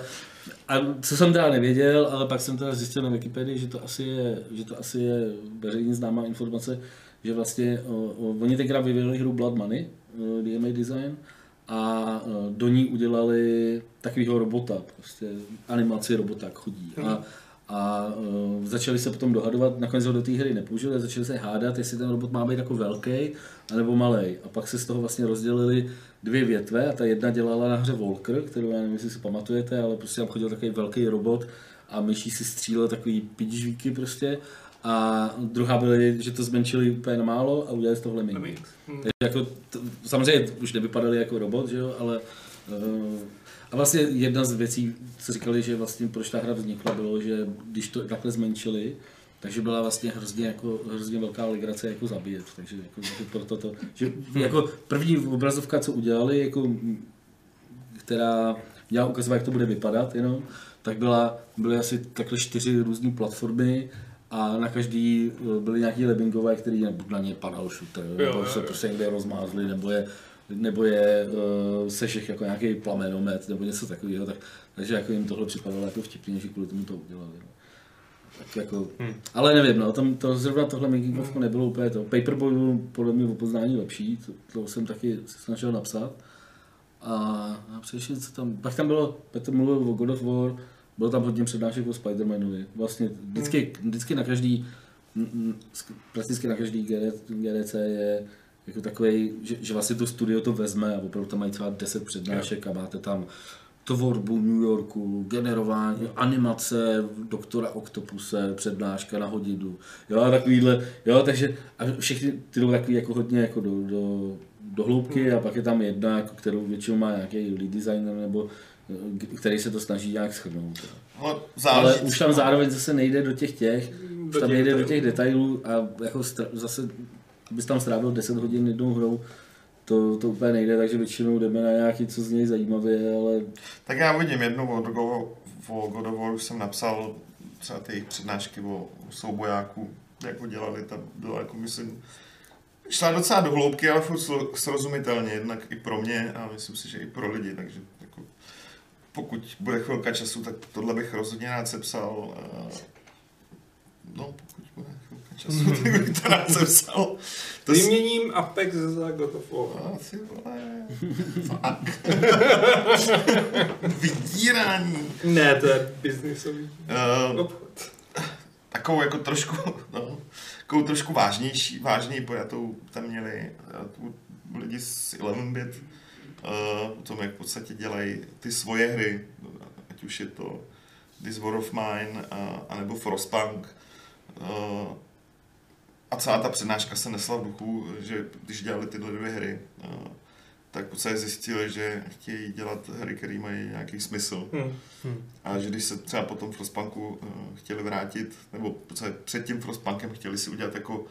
a co jsem teda nevěděl, ale pak jsem teda zjistil na Wikipedii, že to asi je, že to asi je veřejně známá informace, že vlastně o, o, oni tenkrát vyvinuli hru Blood Money, DMA Design, a do ní udělali takového robota, prostě animaci robota, jak chodí. A, a uh, začali se potom dohadovat, nakonec ho do té hry nepoužili, a začali se hádat, jestli ten robot má být jako velký anebo malý. A pak se z toho vlastně rozdělili dvě větve a ta jedna dělala na hře Volker, kterou já nevím, jestli si pamatujete, ale prostě tam chodil takový velký robot a myší si střílel takový pidižvíky prostě. A druhá byly, že to zmenšili úplně na málo a udělali z toho lemming. Takže jako, t- samozřejmě už nevypadali jako robot, že jo, ale uh, a vlastně jedna z věcí, co říkali, že vlastně proč ta hra vznikla, bylo, že když to takhle zmenšili, takže byla vlastně hrozně, jako, hrozně velká legrace jako zabíjet, takže jako, že proto to, že jako první obrazovka, co udělali, jako, která měla ukazovat, jak to bude vypadat jenom, tak byla, byly asi takhle čtyři různé platformy a na každý eh, byly nějaký lebingové, který buď na ně padal shooter, Jo, nebo jo, se jo. prostě někde rozmázli, nebo je, nebo je uh, sešech jako nějaký plamenomet, nebo něco takového, tak, takže jako jim tohle připadalo jako vtipně, že kvůli tomu to udělali. No. Tak jako, hmm. Ale nevím, no, tam to zrovna tohle making ofko nebylo úplně to. Paperboy byl podle mě o poznání lepší, to, to jsem taky se snažil napsat. A, a především, co tam, pak tam bylo, Petr mluvil o God of War, bylo tam hodně přednášek o Spider-Manovi. Vlastně vždycky, vždycky na každý, prakticky na každý GD, GDC je jako takový, že, že vlastně to studio to vezme a opravdu tam mají třeba 10 přednášek a máte tam tvorbu New Yorku, generování, animace doktora Octopuse, přednáška na hodinu, jo, a takovýhle, jo, takže a všechny ty jdou takový jako hodně jako do, do, do hloubky a pak je tam jedna, jako, kterou většinou má nějaký lead designer nebo který se to snaží nějak schrnout. Ale už tam zároveň zase nejde do těch těch, už Do tam těch nejde do detailů. těch detailů a jako zase bys tam strávil 10 hodin jednou hrou, to, to úplně nejde, takže většinou jdeme na nějaký, co z něj zajímavé, ale Tak já vidím jednu o, o, God of jsem napsal třeba ty jejich přednášky o, soubojáku, jak ho dělali, tam bylo jako myslím šla docela do hloubky, ale furt srozumitelně, jednak i pro mě a myslím si, že i pro lidi, takže jako, pokud bude chvilka času, tak tohle bych rozhodně rád sepsal. eh, No, pokud bude času, to rád sepsal. To. Vyměním Apex za God of War. A ty vole, fuck. Vydírání. Ne, to je biznisový Uh, obchod. takovou jako trošku, no, takovou trošku vážnější, vážněji pojatou tam měli eh, tu lidi z 11-bit, uh, o tom, jak v podstatě dělají ty svoje hry, ať už je to This War of Mine, a, anebo Frostpunk. Uh, a celá ta přednáška se nesla v duchu, že když dělali tyhle dvě hry, tak podstatě zjistili, že chtějí dělat hry, které mají nějaký smysl. Hm. A že když se třeba po tom Frostpunku uh, chtěli vrátit, nebo před tím Frostpunkem chtěli si udělat jako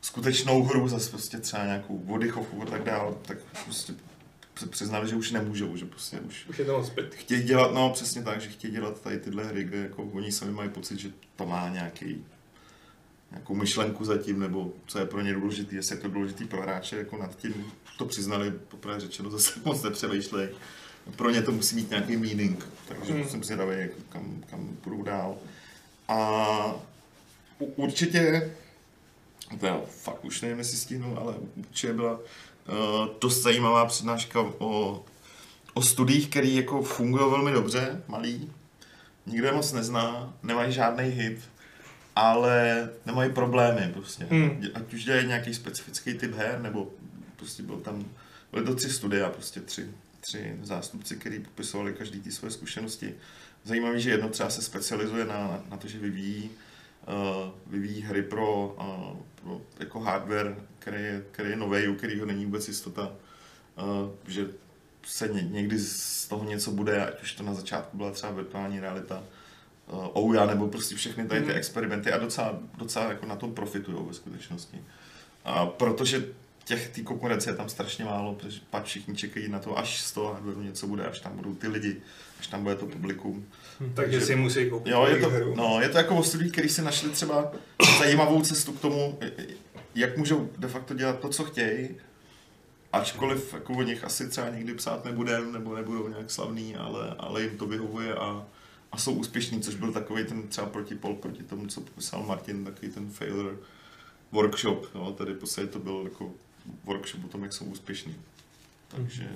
skutečnou hru, zase prostě třeba nějakou vodychovku a tak dále, tak prostě se přiznali, že už nemůžou, že prostě už Už je to moc pět. chtějí dělat, no přesně tak, že chtějí dělat tady tyhle hry, kde jako oni sami mají pocit, že to má nějaký nějakou myšlenku zatím, nebo co je pro ně důležitý, jestli je to důležitý pro hráče, jako nad tím to přiznali, poprvé řečeno, zase moc nepřemýšlej. Pro ně to musí mít nějaký meaning, takže Hmm. jsem zvědavý, jako kam, kam půjdu dál. A určitě, to já fakt už nevím, jestli stihnu, ale určitě byla uh, dost zajímavá přednáška o, o studiích, které jako fungují velmi dobře, malý, nikdo je moc nezná, nemají žádný hit, ale nemají problémy prostě. Hmm. Ať už dělají nějaký specifický typ her, nebo prostě byl tam, byly to tři studia, prostě tři, tři zástupci, kteří popisovali každý ty své zkušenosti. Zajímavé, že jedno třeba se specializuje na, na to, že vyvíjí, uh, vyvíjí hry pro, uh, pro jako hardware, který je, který je nový, u kterého není vůbec jistota, uh, že se ně, někdy z toho něco bude, ať už to na začátku byla třeba virtuální realita, uh, Ouya, nebo prostě všechny tady ty Mhm. experimenty a docela, docela jako na tom profitují ve skutečnosti. A protože těch, té konkurence je tam strašně málo, protože pak všichni čekají na to, až z toho hardwareu něco bude, až tam budou ty lidi, až tam bude to publikum. Takže si musí koupit Jo, je to, hru. no, je to jako o studiích, který si našli třeba zajímavou cestu k tomu, jak můžou de facto dělat to, co chtějí, ačkoliv jako o nich asi třeba někdy psát nebudem, nebo nebudou nějak slavný, ale, ale jim to vyhovuje a, a jsou úspěšní, což byl takový ten třeba protipol proti tomu, co popisal Martin, takový ten failure workshop, jo, tady v podstatě to byl jako workshop o tom, jak jsou úspěšní. Takže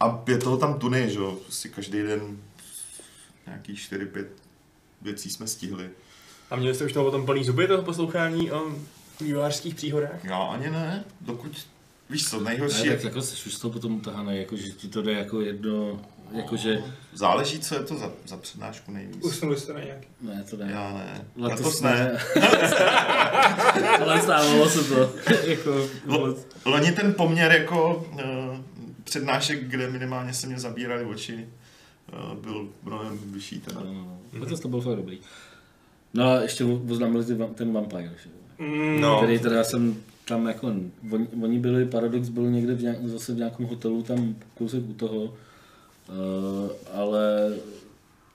a je toho tam tuny, že jo, prostě každý den nějaký 4-5 věcí jsme stihli. A měli jste už toho potom plný zuby, toho poslouchání o vývojářských příhodách? Já ani ne, dokud, víš co, nejhorší Ne, je, tak jako jsi už z toho potom tahanej, jako že ti to jde jako jedno, jakože, záleží, co je to za, za přednášku nejvíc. Usnuli jste na nějaký. ne, to ne. Já ne, Letos letos ne. Ale stávalo se to. jako, Lo- Loni ten poměr jako uh, přednášek, kde minimálně se mě zabírali oči, uh, byl mnohem vyšší teda. no, letos to bylo fakt dobrý. No a ještě oznámili ten Vampire, že? jo. Mm, No. který teda já jsem tam jako, oni, oni byli, Paradox byl někde v nějak, zase v nějakém hotelu tam kousek u toho, ale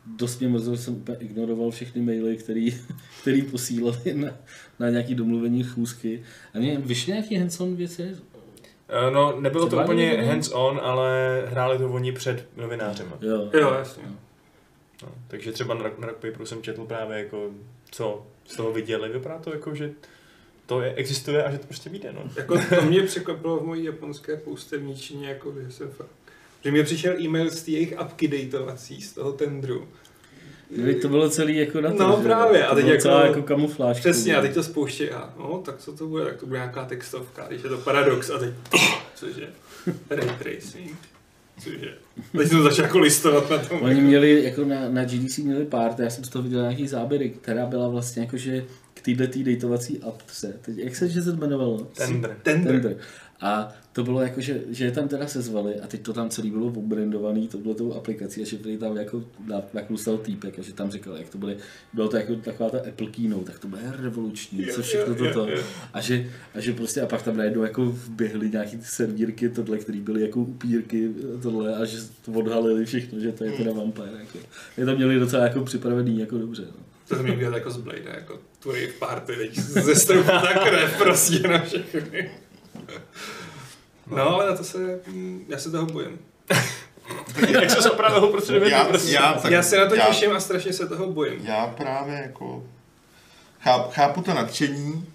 dost mě mrzelo, že jsem úplně ignoroval všechny maily, který, který posílali na, na nějaký domluvení chůzky. A mě vyšly nějaký hands-on věci? Eh, No, nebylo to Třeba úplně někdo? hands-on, ale hráli to oni před novinářema. Jo. Jo, jasně. No, takže třeba na, Rock- na Rock Paperu jsem četl právě jako, co z toho viděli. Vypadá to jako, že to je, existuje a že to prostě vyjde, no. Jako to mě překvapilo v mojí japonské poustevničině, jako že jsem fakt... Že mě přišel e-mail z té jejich apky datovací, z toho tendru. Kdyby to bylo celý jako na to, No že? právě, a to teď bylo jako- jako kamufláž. Přesně, a teď to spouští a no, tak co to bude, tak to bude nějaká textovka, když je to paradox a teď, cože, ray tracing, cože. Teď jsem začal jako listovat na tom. Oni měli, jako na, na GDC měli pár, já jsem z toho viděl nějaký záběry, která byla vlastně jakože k této tý datovací apce. Teď, jak se, že se to jmenovalo? Tender. Tender. Tender. A to bylo jako, že, že je tam teda sezvali a teď to tam celý bylo obrandovaný touhletou aplikací a že tady tam jako naklustal týpek a že tam říkal, jak to bude, bylo to jako taková ta Apple keynote, tak to bude revoluční, co všechno toto. A že, a že prostě a pak tam najednou jako vběhly nějaký ty servírky, tohle, které byly jako upírky, tohle a že to odhalili všechno, že to je teda vampire. Jako. Je to měli docela jako připravený jako dobře. No. To jsem měl jako z Blade, jako tu rave party, teď ze stropu ta krev prostě na všechny. No, ale na to se, mm, já se toho bojím. Jak se opravil pro Já, prostě. já, tak, já se na to já, těším a strašně se toho bojím. Já právě jako cháp, chápu to nadšení.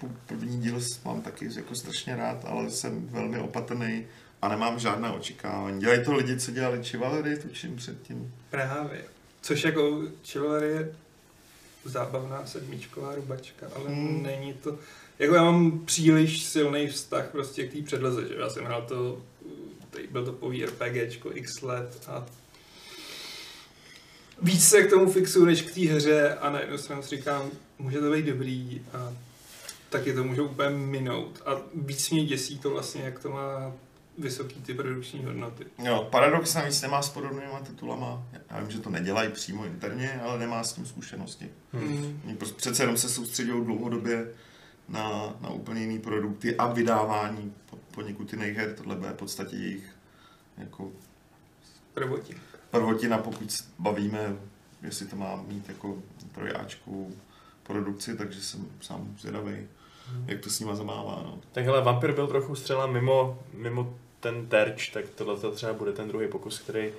Po- První díl mám taky jako strašně rád, ale jsem velmi opatrný a nemám žádné očekávání. Dělají to lidi, co dělali Chivalry, tuším předtím. Právě. Což jako Chivalry je zábavná sedmičková rubačka, ale Hmm. mm. není to... Jako já mám příliš silný vztah prostě k té předloze, že já jsem hrál to, tady byl to pový RPGčko x let a víc se k tomu fixu než k té hře a na jednu stranu si říkám, může to být dobrý a taky to může úplně minout a víc mě děsí to vlastně, jak to má vysoký ty produkční hodnoty. Jo, Paradox navíc nemá s podobnýma titulama. Já vím, že to nedělají přímo interně, ale nemá s tím zkušenosti. Hmm. Oni prostě přece jenom se soustředují dlouhodobě na, na úplně jiný produkty a vydávání po, po někud jiných her. Tohle bude v podstatě jejich jako Prvotí. prvotina, pokud bavíme, jestli to má mít jako trojáčku produkci, takže jsem sám zvědavý, jak to s nima zamává. No. Tak hele, Vampir byl trochu střela mimo, mimo ten terč, tak tohle to třeba bude ten druhý pokus, který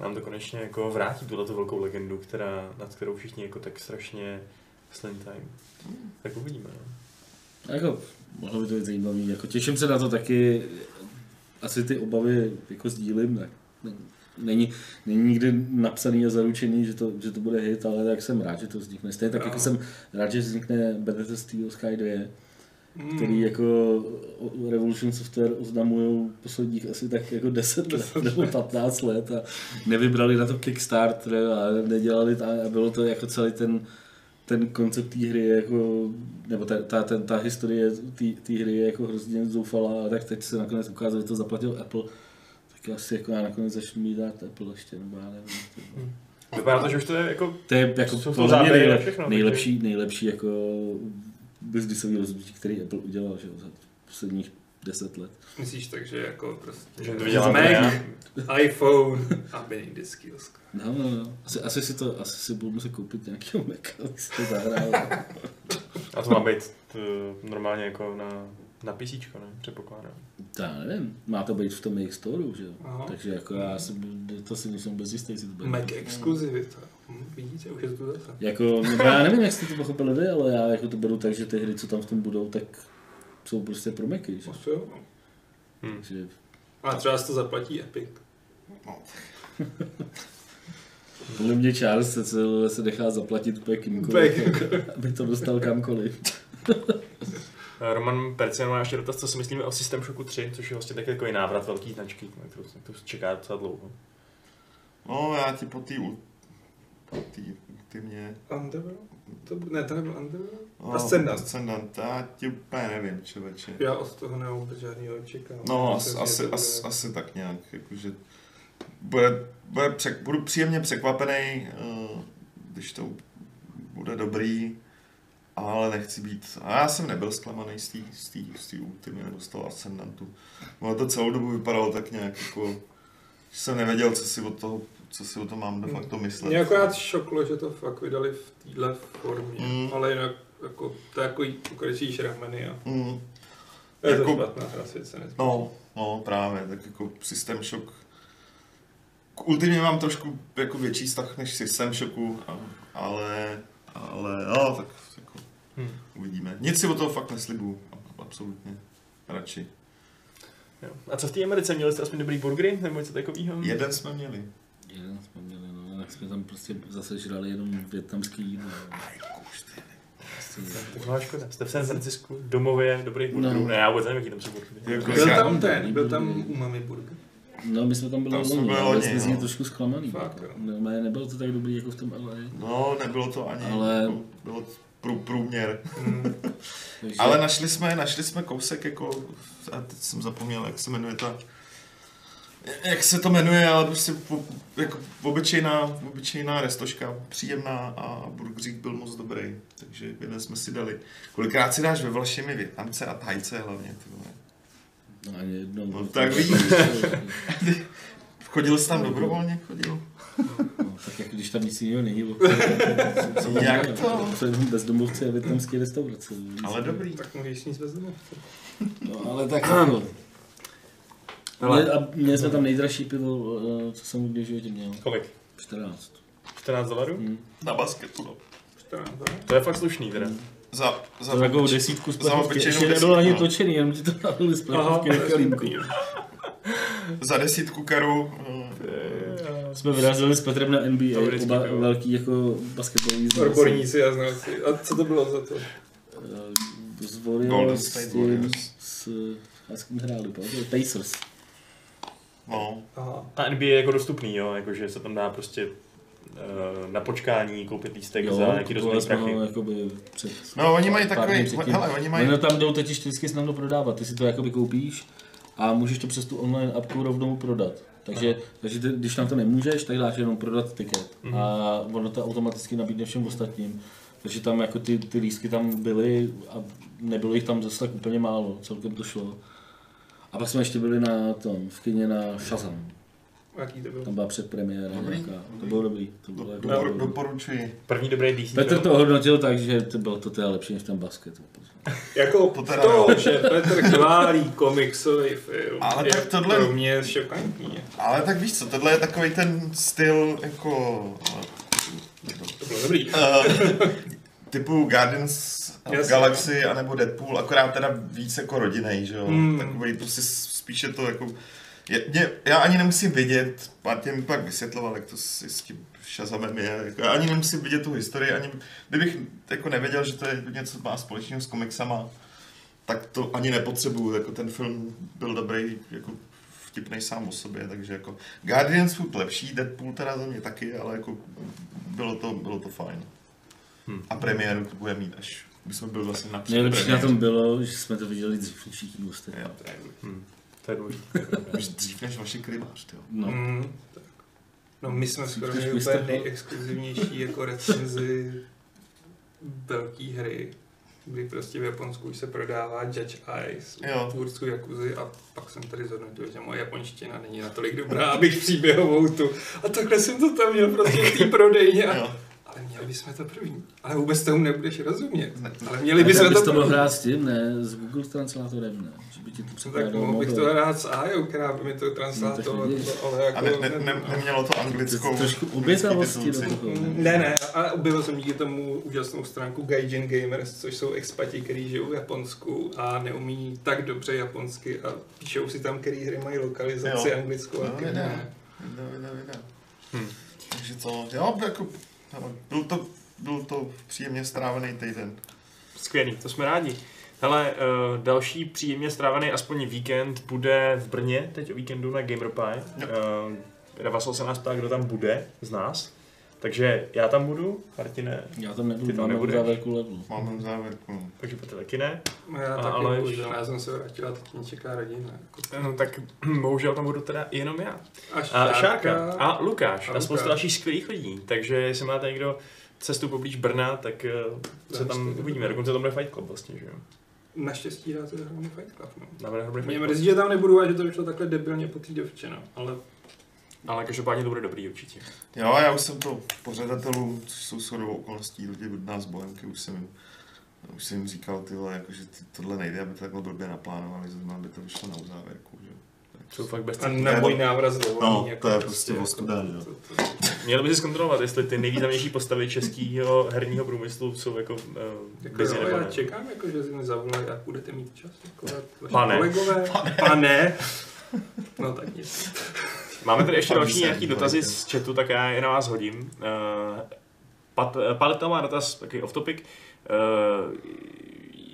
nám to konečně jako vrátí tuhle velkou legendu, která, nad kterou všichni jako tak strašně slintají. Tak uvidíme. No. Jako, mohlo by to být zajímavý. Jako, těším se na to taky. Asi ty obavy jako sdílím. Ne, ne, není, není nikdy napsaný a zaručený, že to, že to bude hit, ale tak jsem rád, že to vznikne. Stejně tak No. jako jsem rád, že vznikne Better Steel Sky 2, Hmm. který jako Revolution Software oznamují posledních asi tak jako 10 let nebo 15 let a nevybrali na to Kickstarter a nedělali ta, a bylo to jako celý ten ten koncept té hry je jako, nebo ta, ta, ten, ta historie té hry je jako hrozně zoufalá, a tak teď se nakonec ukázalo, že to zaplatil Apple, tak asi jako já nakonec začnu mít dát Apple ještě, nebo já nevím. To, Vypadá to, že už to je jako to je jako to podle mě záběry a nejlep, všechno, nejlepší, nejlepší jako biznisový rozhodnutí, který Apple udělal že, za posledních 10 let. Myslíš tak, že jako prostě... že to Mac, iPhone a the Skills. No, no, no. Asi, asi, si to, asi si budu muset koupit nějakého Maca, abych si to zahrál. A to má být t, normálně jako na, na PC, ne? Předpokládám. To já nevím, má to být v tom jejich store, že jo? Takže jako já si, to si nejsem bez jistý, jestli to bude. Mac exkluzivita. Hm, vidíte, už je to tu. Jako, no, já nevím, jak jste to pochopili vy, ale já jako to beru tak, že ty hry, co tam v tom budou, tak jsou prostě pro Macy, že? Asi jo. Hm. že A třeba si to zaplatí Epic. No, podle mě Charles se, se, se nechá zaplatit úplně kýmkoliv, aby to dostal kamkoliv. Eh, Roman Percian má ještě dotaz, co si myslíme o System Shocku 3, což je vlastně taky takový návrat velký značky, na kterou se to čeká docela dlouho. no já ti po té u- po té ultimě Underworld? To, ne, to nebyl Underworld? No, Ascendant. Ascendant, já ti úplně nevím, člověče. Já od toho nemám vůbec žádný očekávání. No, Myslím asi, si, že asi, bude- tak nějak, jakože bude, bude přek, budu příjemně překvapený, uh, když to bude dobrý, ale nechci být, a já jsem nebyl zklamaný z té z Ultimy nebo z toho Ascendantu. Ono to celou dobu vypadalo tak nějak jako, že jsem nevěděl, co si od toho, co si o tom mám de facto myslet. Mě akorát šoklo, že to fakt vydali v téhle formě, Mm. ale jinak jako, to je jako pokračující rameny a Mm, je to Jako- špatná hra, nezmění. No, no právě, tak jako System Shock. K Ultimě mám trošku jako větší vztah než System Shocku, a- ale, ale no, tak jako Hm. uvidíme. Nic si o toho fakt neslibuju, a- absolutně. Radši. Jo. A co v té Americe? Měli jste aspoň dobrý burgery nebo něco takového? Jeden jsme měli. Jeden jsme měli, no, tak jsme tam prostě zase žrali jenom větnamský jídlo. no. Prostě, Tak to byla škoda. Jste v San Francisku, domově dobrých burgerů. No. Ne, já vůbec nevím, jaký tam jsou burgery. Jako Byl tam ten, byl tam umami burger. No, my jsme tam byli Tam loni, byli ale jsme z něj no. trošku zklamaný. Fakt, jako. No, ne, nebylo to tak dobrý jako v tom LA. No, nebylo to ani, Ale- jako, bylo to prů, průměr. Mm. Ale našli jsme, našli jsme kousek jako, a teď jsem zapomněl, jak se jmenuje ta, jak se to jmenuje, ale prostě po, jako obyčejná, obyčejná restoška, příjemná a burgerík byl moc dobrý, takže jeden jsme si dali. Kolikrát si dáš ve Vlašimi Větnamce a Thajce hlavně, ty vole. No, ani jednou. No, tak vidíš. Chodil jsi tam dobrovolně? Chodil? No, tak jako když tam nic jiného není. bo- Jak to? To je bezdomovci a větnamské restaurace. Ale dobrý. Tak můžeš sníst bez domovce. No, ale tak. Ale- Mě, a měli jsme tam nejdražší pivo, eh, co jsem kdy v životě měl. Kolik? 14. 14 dolarů? Hmm. Na basketu, no. 14, ne? To je fakt slušný teda. Za, za To takovou desítku z za plechovky. Ještě nebylo ani desítku, no. točený, jenom ti to nalili z plechovky na kalímku. Za desítku karu. eh, Jsme vyrazili s Petrem na NBA, oba velký jako basketbalový znalci. Odborníci a znalci. A co to bylo za to? Eh, Z Golden Warriors, State s tím, Warriors. s, s kým hráli? Pacers. No. Aha. A NBA je jako dostupný, jo, jakože se tam dá prostě eh, na počkání koupit lístek za nějaký rozumný prachy. jakoby před No, oni mají takový, hele, oni mají, Oni tam jdou teď vždycky snadno prodávat, ty si to jakoby koupíš a můžeš to přes tu online appku rovnou prodat. Takže, takže ty, když na to nemůžeš, tak dáš jenom prodat tiket Mhm. a ono to automaticky nabídne všem ostatním. Takže tam jako ty, ty lístky tam byly a nebylo jich tam zase tak úplně málo, celkem to šlo. A pak jsme ještě byli na tom, v kině na Shazam. Jaký to bylo? Tam byla předpremiéra nějaká. To bylo dobrý. To bylo jako dopor, dobrý. doporučuji. První dobrý DC Petr to hodnotil tak, že to bylo to teda lepší než ten basket. Jako To to, teda to jo. že Petr chválí komiksový film, Ale je tak tohle- pro mě šokantní. Ale tak víš co, tohle je takový ten styl jako... To bylo dobrý. Uh, typu Guardians Jasně. Galaxy anebo Deadpool, akorát teda víc jako rodinej, že jo? Hmm. Takový prostě spíše to jako... Je, mě, já ani nemusím vidět, Martin mi pak vysvětloval, jak to s, s tím Shazamem je, jako, já ani nemusím vidět tu historii, ani kdybych jako nevěděl, že to je něco má společného s komiksama, tak to ani nepotřebuju, jako ten film byl dobrý, jako vtipnej sám o sobě, takže jako Guardians furt lepší, Deadpool teda za mě taky, ale jako bylo to, bylo to fajn. Hmm. A premiéru to bude mít až, my jsme byli vlastně na Nejlepší na tom bylo, že jsme to viděli dřív než všichni ostatní. Jo. To je důležité. Už dřív než vaši krymář, jo. No. Mm, tak. No my jsme skoro měli úplně nejexkluzivnější jako recenzi velké hry, kdy prostě v Japonsku už se prodává Judge Eyes tvůrců Jakuzy a pak jsem tady zhodnotil, že moje japonština není natolik dobrá, abych příběhovou tu. A takhle jsem to tam měl prostě v té prodejně a jo. Ale měli bychom to první. Ale vůbec tomu nebudeš rozumět. Ne. Ale měli bychom to to mohl hrát s tím, ne? S Google Translatorem, ne? Že by ti to No, tak mohl bych to hrát s Ajou, která by mi to No, translátovala, vidíš. ale jako... A ne, ne, ne, nemělo to anglickou... Trošku obětavosti do toho. Ne, ne, a objevil jsem díky tomu úžasnou stránku Gaijin Gamers, což jsou expati, kteří žijou v Japonsku a neumí tak dobře japonsky a píšou si tam, který hry mají lokalizaci Jo. anglickou a No, který ne. ne. Vida, vida, vida. Hm. Takže to, jo, jako, hele, byl to, byl to příjemně strávený týden. Skvělý, to jsme rádi. Hele, uh, další příjemně strávený aspoň víkend bude v Brně, teď o víkendu na GamerPie. Jo. Uh, Vasal se nás ptá, kdo tam bude z nás. Takže já tam budu, Martine, Já tam nebudu, Ty tam máme nebudeš? závěrku levelu. Máme v závěrku. takže Petr taky ne. No já A taky Aleš? bohužel, já jsem se vrátil a teď mě čeká rodina. Jako. No tak bohužel tam budu teda jenom já. A A Šárka. Šárka a Lukáš A a, spousta dalších skvělých lidí. Takže jestli máte někdo cestu poblíž Brna, tak uh, se tam uvidíme. Dokonce tam bude Fight Club vlastně, že jo. Naštěstí dáte hlavně Fight Club, no. Dáme Mě Fight Club. mrzí, že tam nebudu a že to vyšlo takhle debilně po té děvče, no. Ale Ale každopádně to bude dobrý určitě. Jo, já už jsem to pořadatelům, což jsou shodou okolností lidi od nás z Bohemky, už jsem jim, už jsem jim říkal, ty vole, jako, že ty, tohle nejde, aby to takhle blbě naplánovali, zrovna aby to vyšlo na uzávěrku, že? jo. Tak Jsou fakt bez a na můj návrat z No, to je prostě ostuda, to- to- Měl by si zkontrolovat, jestli ty nejvýznamnější postavy českého herního průmyslu jsou jako uh, Jako jo, nebo já ne. čekám, jako, že mi zavolají a budete mít čas. Jako, Pane. Kolegové, pane. pane. No tak nic. Máme tady ještě další nějaký dotazy z chatu, tak já je na vás hodím. Uh, Pat, Paleta má dotaz, takový off topic. Uh,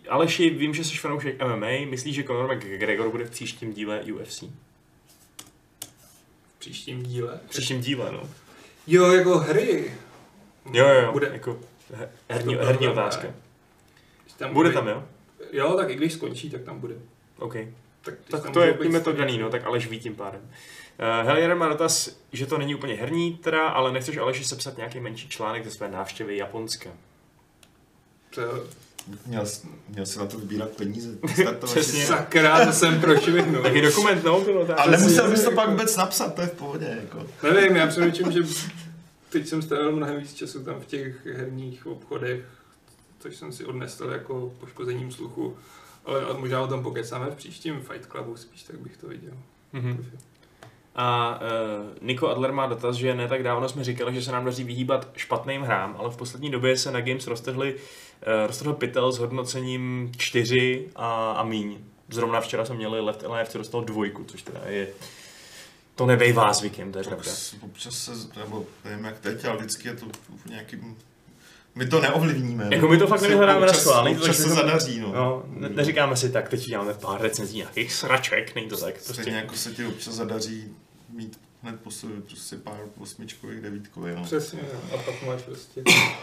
Aleši, vím, že jsi fanoušek MMA, myslíš, že Conor McGregor bude v příštím díle UFC? V příštím díle. V příštím díle, no. Jo, jako hry. Jo, jo, jo. Bude. Jako he- herní, To herní tam otázka. bude. Tam Bude tam, jo? Jo, tak i když skončí, tak tam bude. OK. Tak, Tak to je, to daný, no, tak Aleš ví tím pádem. Uh, Helier má dotaz, že to není úplně herní teda, ale nechceš Aleši sepsat nějaký menší článek ze své návštěvy Japonska. To, Měl, měl si na to vybírat peníze. Přesně. Sakra, to jsem prošvihnul. Taky dokument, no, bylo tak. A nemusel bys to pak vůbec napsat, to je v pohodě. Jako. Nevím, já přemýšlím, že teď jsem strávil mnohem víc času tam v těch herních obchodech, což jsem si odnesl jako poškozením sluchu. Ale ale možná o tom pokecáme v příštím Fight Clubu, spíš tak bych to viděl. Mhm. A uh, Niko Adler má dotaz, že ne tak dávno jsme říkali, že se nám daří vyhýbat špatným hrám, ale v poslední době se na Games roztrhli, uh, roztrhl pytel s hodnocením 4 a, a míň. Zrovna včera jsme měli Left Alive, co dostal dvojku, což teda je... To nebejvá zvykem, to je pravda. Občas, občas se, nebo nevím jak teď, ale vždycky je to v nějakým... My to neovlivníme. Jako my to fakt nevyhledáme na schvál, není to Občas tak, se že to- zadaří, no. No, ne, neříkáme si tak, teď děláme pár recenzí nějakých sraček, není to tak. Stejně Prostě. jako se ti občas zadaří mít hned po sobě prostě pár osmičkových, devítkových, no. Přesně, no. a pak máš prostě.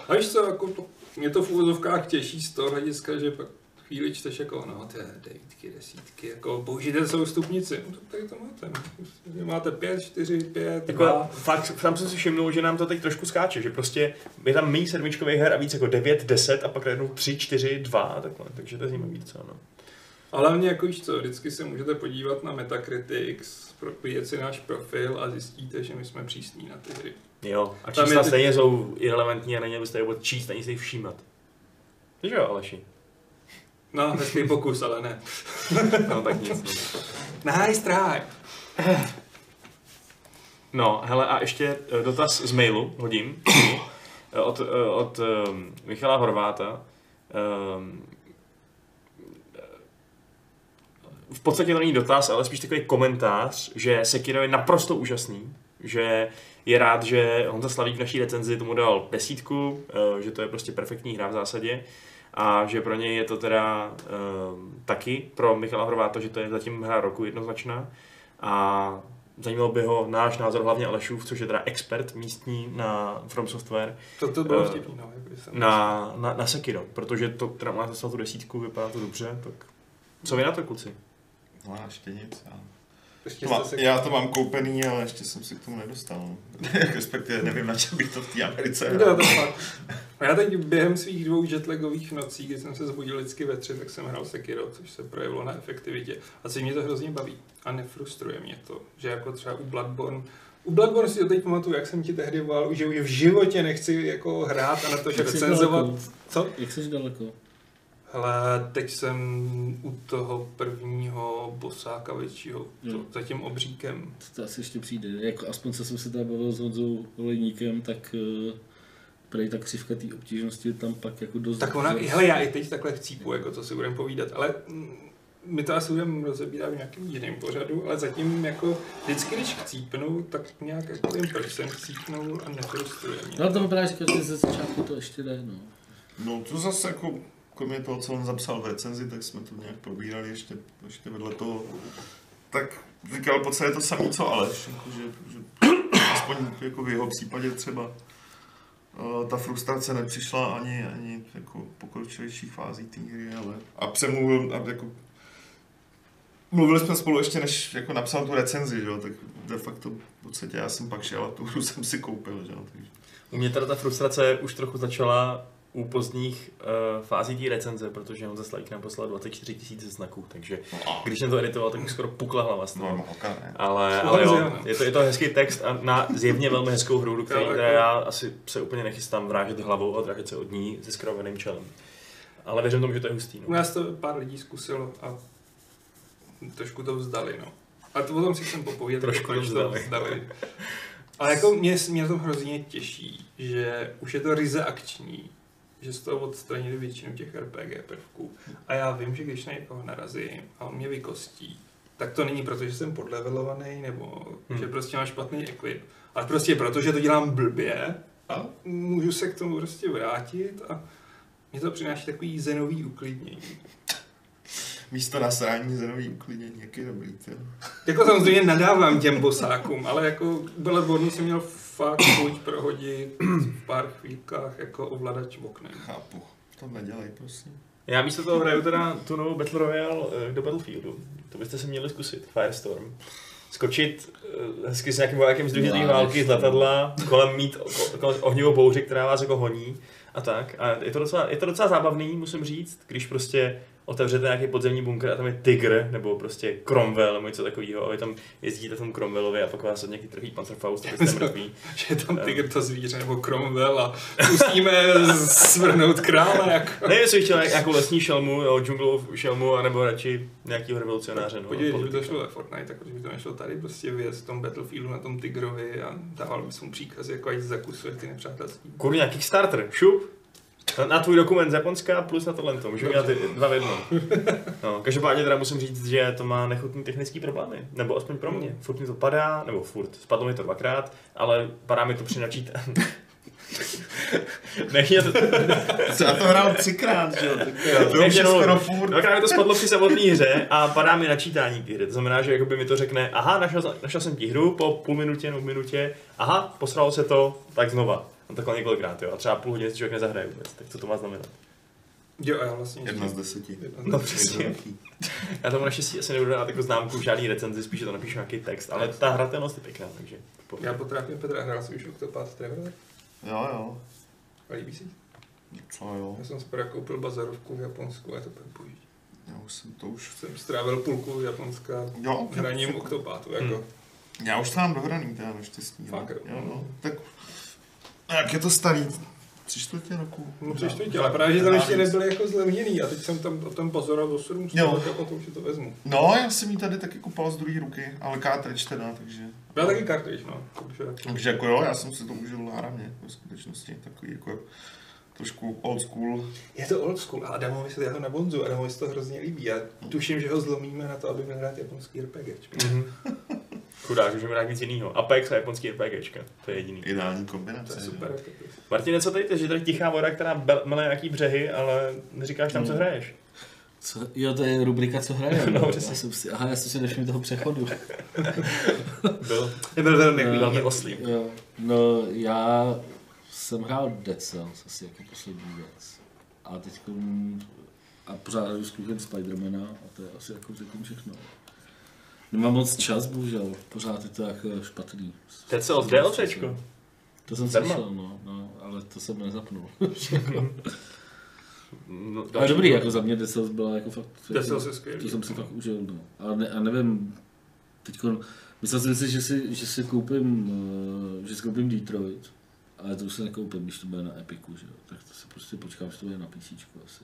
A víš co, jako to, mě to v úvozovkách těší z toho hlediska, že pak chvíli čteš jako, no, ty devítky, desítky, jako použijte celou stupnici. No, tak tady to máte. no. Prostě Máte pět, čtyři, pět, Jako, dva. fakt, tam jsem si všimnul, že nám to teď trošku skáče, že prostě je tam méně sedmičkových her a víc jako 9, 10 a pak najednou 3, 4, 2 a takhle, takže to je zajímavý docela, no. A hlavně jako víš co, vždycky se můžete podívat na Metacritics, propíjet si náš profil a zjistíte, že my jsme přísní na ty hry. Jo, a čísla teď- stejně jsou irrelevantní a není byste je číst, ani si jich všímat. Víš jo, Aleši? No, hezký pokus, ale ne. No tak nic. No. Nice try. No, hele, a ještě eh, dotaz z mailu, hodím, eh, od, eh, od um, Michala Horváta. Um, v podstatě to není dotaz, ale spíš takový komentář, že Sekiro je naprosto úžasný, že je rád, že Honza Slavík v naší recenzi tomu dal desítku, že to je prostě perfektní hra v zásadě a že pro něj je to teda um, taky pro Michala Horváta, že to je zatím hra roku jednoznačná a zajímal by ho náš názor, hlavně Alešův, což je teda expert místní na From Software, To, to bylo Eh, vtipný, no. Jako jsem na, na, na Sekiro, protože to teda má dostal tu desítku, vypadá to dobře, tak co vy na to, kluci? No a ještě nic. Já, Ještě to má, se... já to mám koupený, ale ještě jsem si k tomu nedostal. no. Respektive nevím, na čem bych to v té Americe Jo, hrál. to fakt. A já teď během svých dvou jetlagových nocí, kdy jsem se zbudil vždycky ve tři, tak jsem hrál Sekiro, což se projevilo na efektivitě. A co mě to hrozně baví. A nefrustruje mě to, že jako třeba u Bloodborne u Bloodborne si to teď pamatuju, jak jsem ti tehdy volal, že už v životě nechci jako hrát a na to, že Jak recenzovat. daleko? Co? Jak jsi daleko? Hele, teď jsem u toho prvního bosáka většího, to, Hmm. za tím obříkem. To, to asi ještě přijde. Jako, aspoň co jsem se tady bavil s Honzou Olejníkem, tak uh, prej ta křivka té obtížnosti je tam pak jako dost... Tak ona, dost- hele, já i teď takhle chcípu, jako to si budeme povídat, ale mm, my to asi budeme rozebírat v nějakém jiném pořadu, ale zatím jako vždycky, když chcípnu, tak nějak jako vím, proč jsem chcípnul a nefrustruje mě. No to mi právě říkal, že ze začátku to ještě jde, no. No to zase jako, kromě toho, co on zapsal v recenzi, tak jsme to nějak probírali ještě, ještě vedle toho. Tak říkal, po je to samé, co Aleš, jako, že, že aspoň jako v jeho případě třeba eh, ta frustrace nepřišla ani, ani jako pokročilejších fází té hry, ale a přemluvil, a jako Mluvili jsme spolu ještě, než jako napsal tu recenzi, že jo, tak de facto v podstatě já jsem pak šel a tu hru jsem si koupil, že jo, takže. U mě teda ta frustrace už trochu začala u pozdních uh, fází té recenze, protože on za Slavík nám poslal 24 tisíc znaků, takže když jsem to editoval, tak mi skoro pukla hlava z toho. No, no, ne. Ale, ale jo, je to, je to hezký text a na zjevně velmi hezkou hru, Jo, teda já asi se úplně nechystám vrážet hlavou a vrážet se od ní se skrovaným čelem. Ale věřím tomu, že to je hustý. U No. nás to pár lidí zkusilo a trošku to vzdali, no. A to potom si chcem popovědět, Trošku to to vzdali. vzdali. Ale jako mě, mě to hrozně těší, že už je to ryze akční, že z toho odstranili většinu těch RPG prvků. A já vím, že když na někoho narazím a on mě vykostí, tak to není proto, že jsem podlevelovaný nebo Hmm. že prostě mám špatný equip, ale prostě proto, že to dělám blbě a můžu se k tomu prostě vrátit a mě to přináší takový zenový uklidnění. Místo nasrání zenový uklidnění, jak je dobrý, ty. Jako samozřejmě nadávám těm bosákům, ale jako Bloodborne jsem měl fakt chuť prohodit v pár chvílkách jako ovladač oknem. Chápu. To nedělej, prosím. Já místo toho hraju teda tu novou Battle Royale eh, do Battlefieldu. To byste se měli zkusit, Firestorm. Skočit eh, hezky s nějakým vojákem z druhé války z letadla, kolem mít kolem ohňovou bouři, která vás jako honí a tak. A je to, docela, je to docela zábavný, musím říct, když prostě otevřete nějaký podzemní bunkr a tam je tygr, nebo prostě Cromwell, nebo něco takového, a vy tam jezdíte v tom Cromwellovi a pak vás od nějaký trhý Panzerfaust, tak jste mrtví. Že je tam tygr to zvíře nebo Cromwell a musíme svrhnout krále. Jako. Ne, jestli chtěl nějakou lesní šelmu, jo, džunglovou šelmu, anebo radši nějakého revolucionáře. No, Podívej, kdyby to šlo ve Fortnite, tak by to nešlo tady prostě vyjet v tom Battlefieldu na tom tygrovi a dával bys mu příkazy, jako ať zakusuje ty nepřátelský. Kurňa, Kickstarter, šup. Na, na tvůj dokument z Japonska plus na tohle. Můžeme dělat ty dva v jednom. No, každopádně teda musím říct, že to má nechutný technický problémy. Nebo aspoň pro mě. Furt mi to padá, nebo furt, spadlo mi to dvakrát, ale padá mi to při načítání. Nechně to, Já to hrál třikrát, že jo? Nechně je nulu. skoro furt. Dvakrát mi to spadlo při samotné hře a padá mi načítání té hry. To znamená, že jakoby mi to řekne, aha, našel, našel jsem ti hru po půl minutě nebo minutě, aha, posralo se to, tak znova. No takhle několikrát, jo. A třeba půl hodiny si člověk nezahraje vůbec. Tak co to má znamenat? Jo, a já vlastně... Jedna z deseti. No přesně. Já tomu naštěstí asi nebudu dát jako známku v žádný recenzi, spíš to napíšu nějaký text, ale ta hratelnost je pěkná, takže pohodě. Já potrápím Petra, hrál jsem už Octopath Traveler. Jo, jo. A líbí si? Co jo. Já jsem si právě koupil bazarovku v Japonsku a to boží. Já už jsem to už... Jsem strávil půlku Japonska Jo, hraním Octopathu, jako. Hmm. Já už to mám dohraný, teda naštěstí. Fakt, jo. jo, no. Tak, jak je to starý? Tři čtvrtě roku? No tři čtvrtě, ale právě, že tam ještě nebyly jako zlevněný a teď jsem tam o tom pozoroval o 7 Jo. tak a to už si to vezmu. No, já jsem ji tady taky kupoval z druhé ruky, ale cartridge teda, takže... Já taky kartridž, no. Takže, Takže jako jo, já jsem si to užil náramně, ve skutečnosti, takový jako trošku old school. je to old school a Adamovi se já ho na Bonzu, Adamovi se to hrozně líbí. Já tuším, že ho zlomíme na to, aby měl hrát japonský RPG. Mhm. Chudák, mi dát nic jiného. Apex a japonský RPGčka, to je jediný. Ideální To kombinace. je že? super. To. Martine, co tady ty, že tady tichá voda, která mele nějaký břehy, ale neříkáš tam, co Hmm. hraješ. Co? Jo, to je rubrika, co hraje. No, no, přesně. já jsem si, aha, já jsem si nevšiml toho přechodu. Byl. Nebyl velmi Eh, velmi oslý. Jo, no, já jsem hrál Dead Cells asi jako poslední věc. A teď a pořád hraju s klukem Spidermana a to je asi jako řeknu všechno. Nemám moc čas, bohužel. Pořád je to jako špatný. Dead Cells DLCčko. To jsem Zdarma. slyšel, no, no, ale to jsem nezapnul. No, Ale další- dobrý, jako za mě Dead Cells byla jako fakt... Cells je skvělý. To jsem si fakt užil, no. A, ne, a nevím, teďko, myslel jsem si, že si, že si koupím, eh, že si koupím Detroit, ale to už se nekoupím, když to bude na Epiku, že jo. Tak to si prostě počkám, že to bude na PC asi.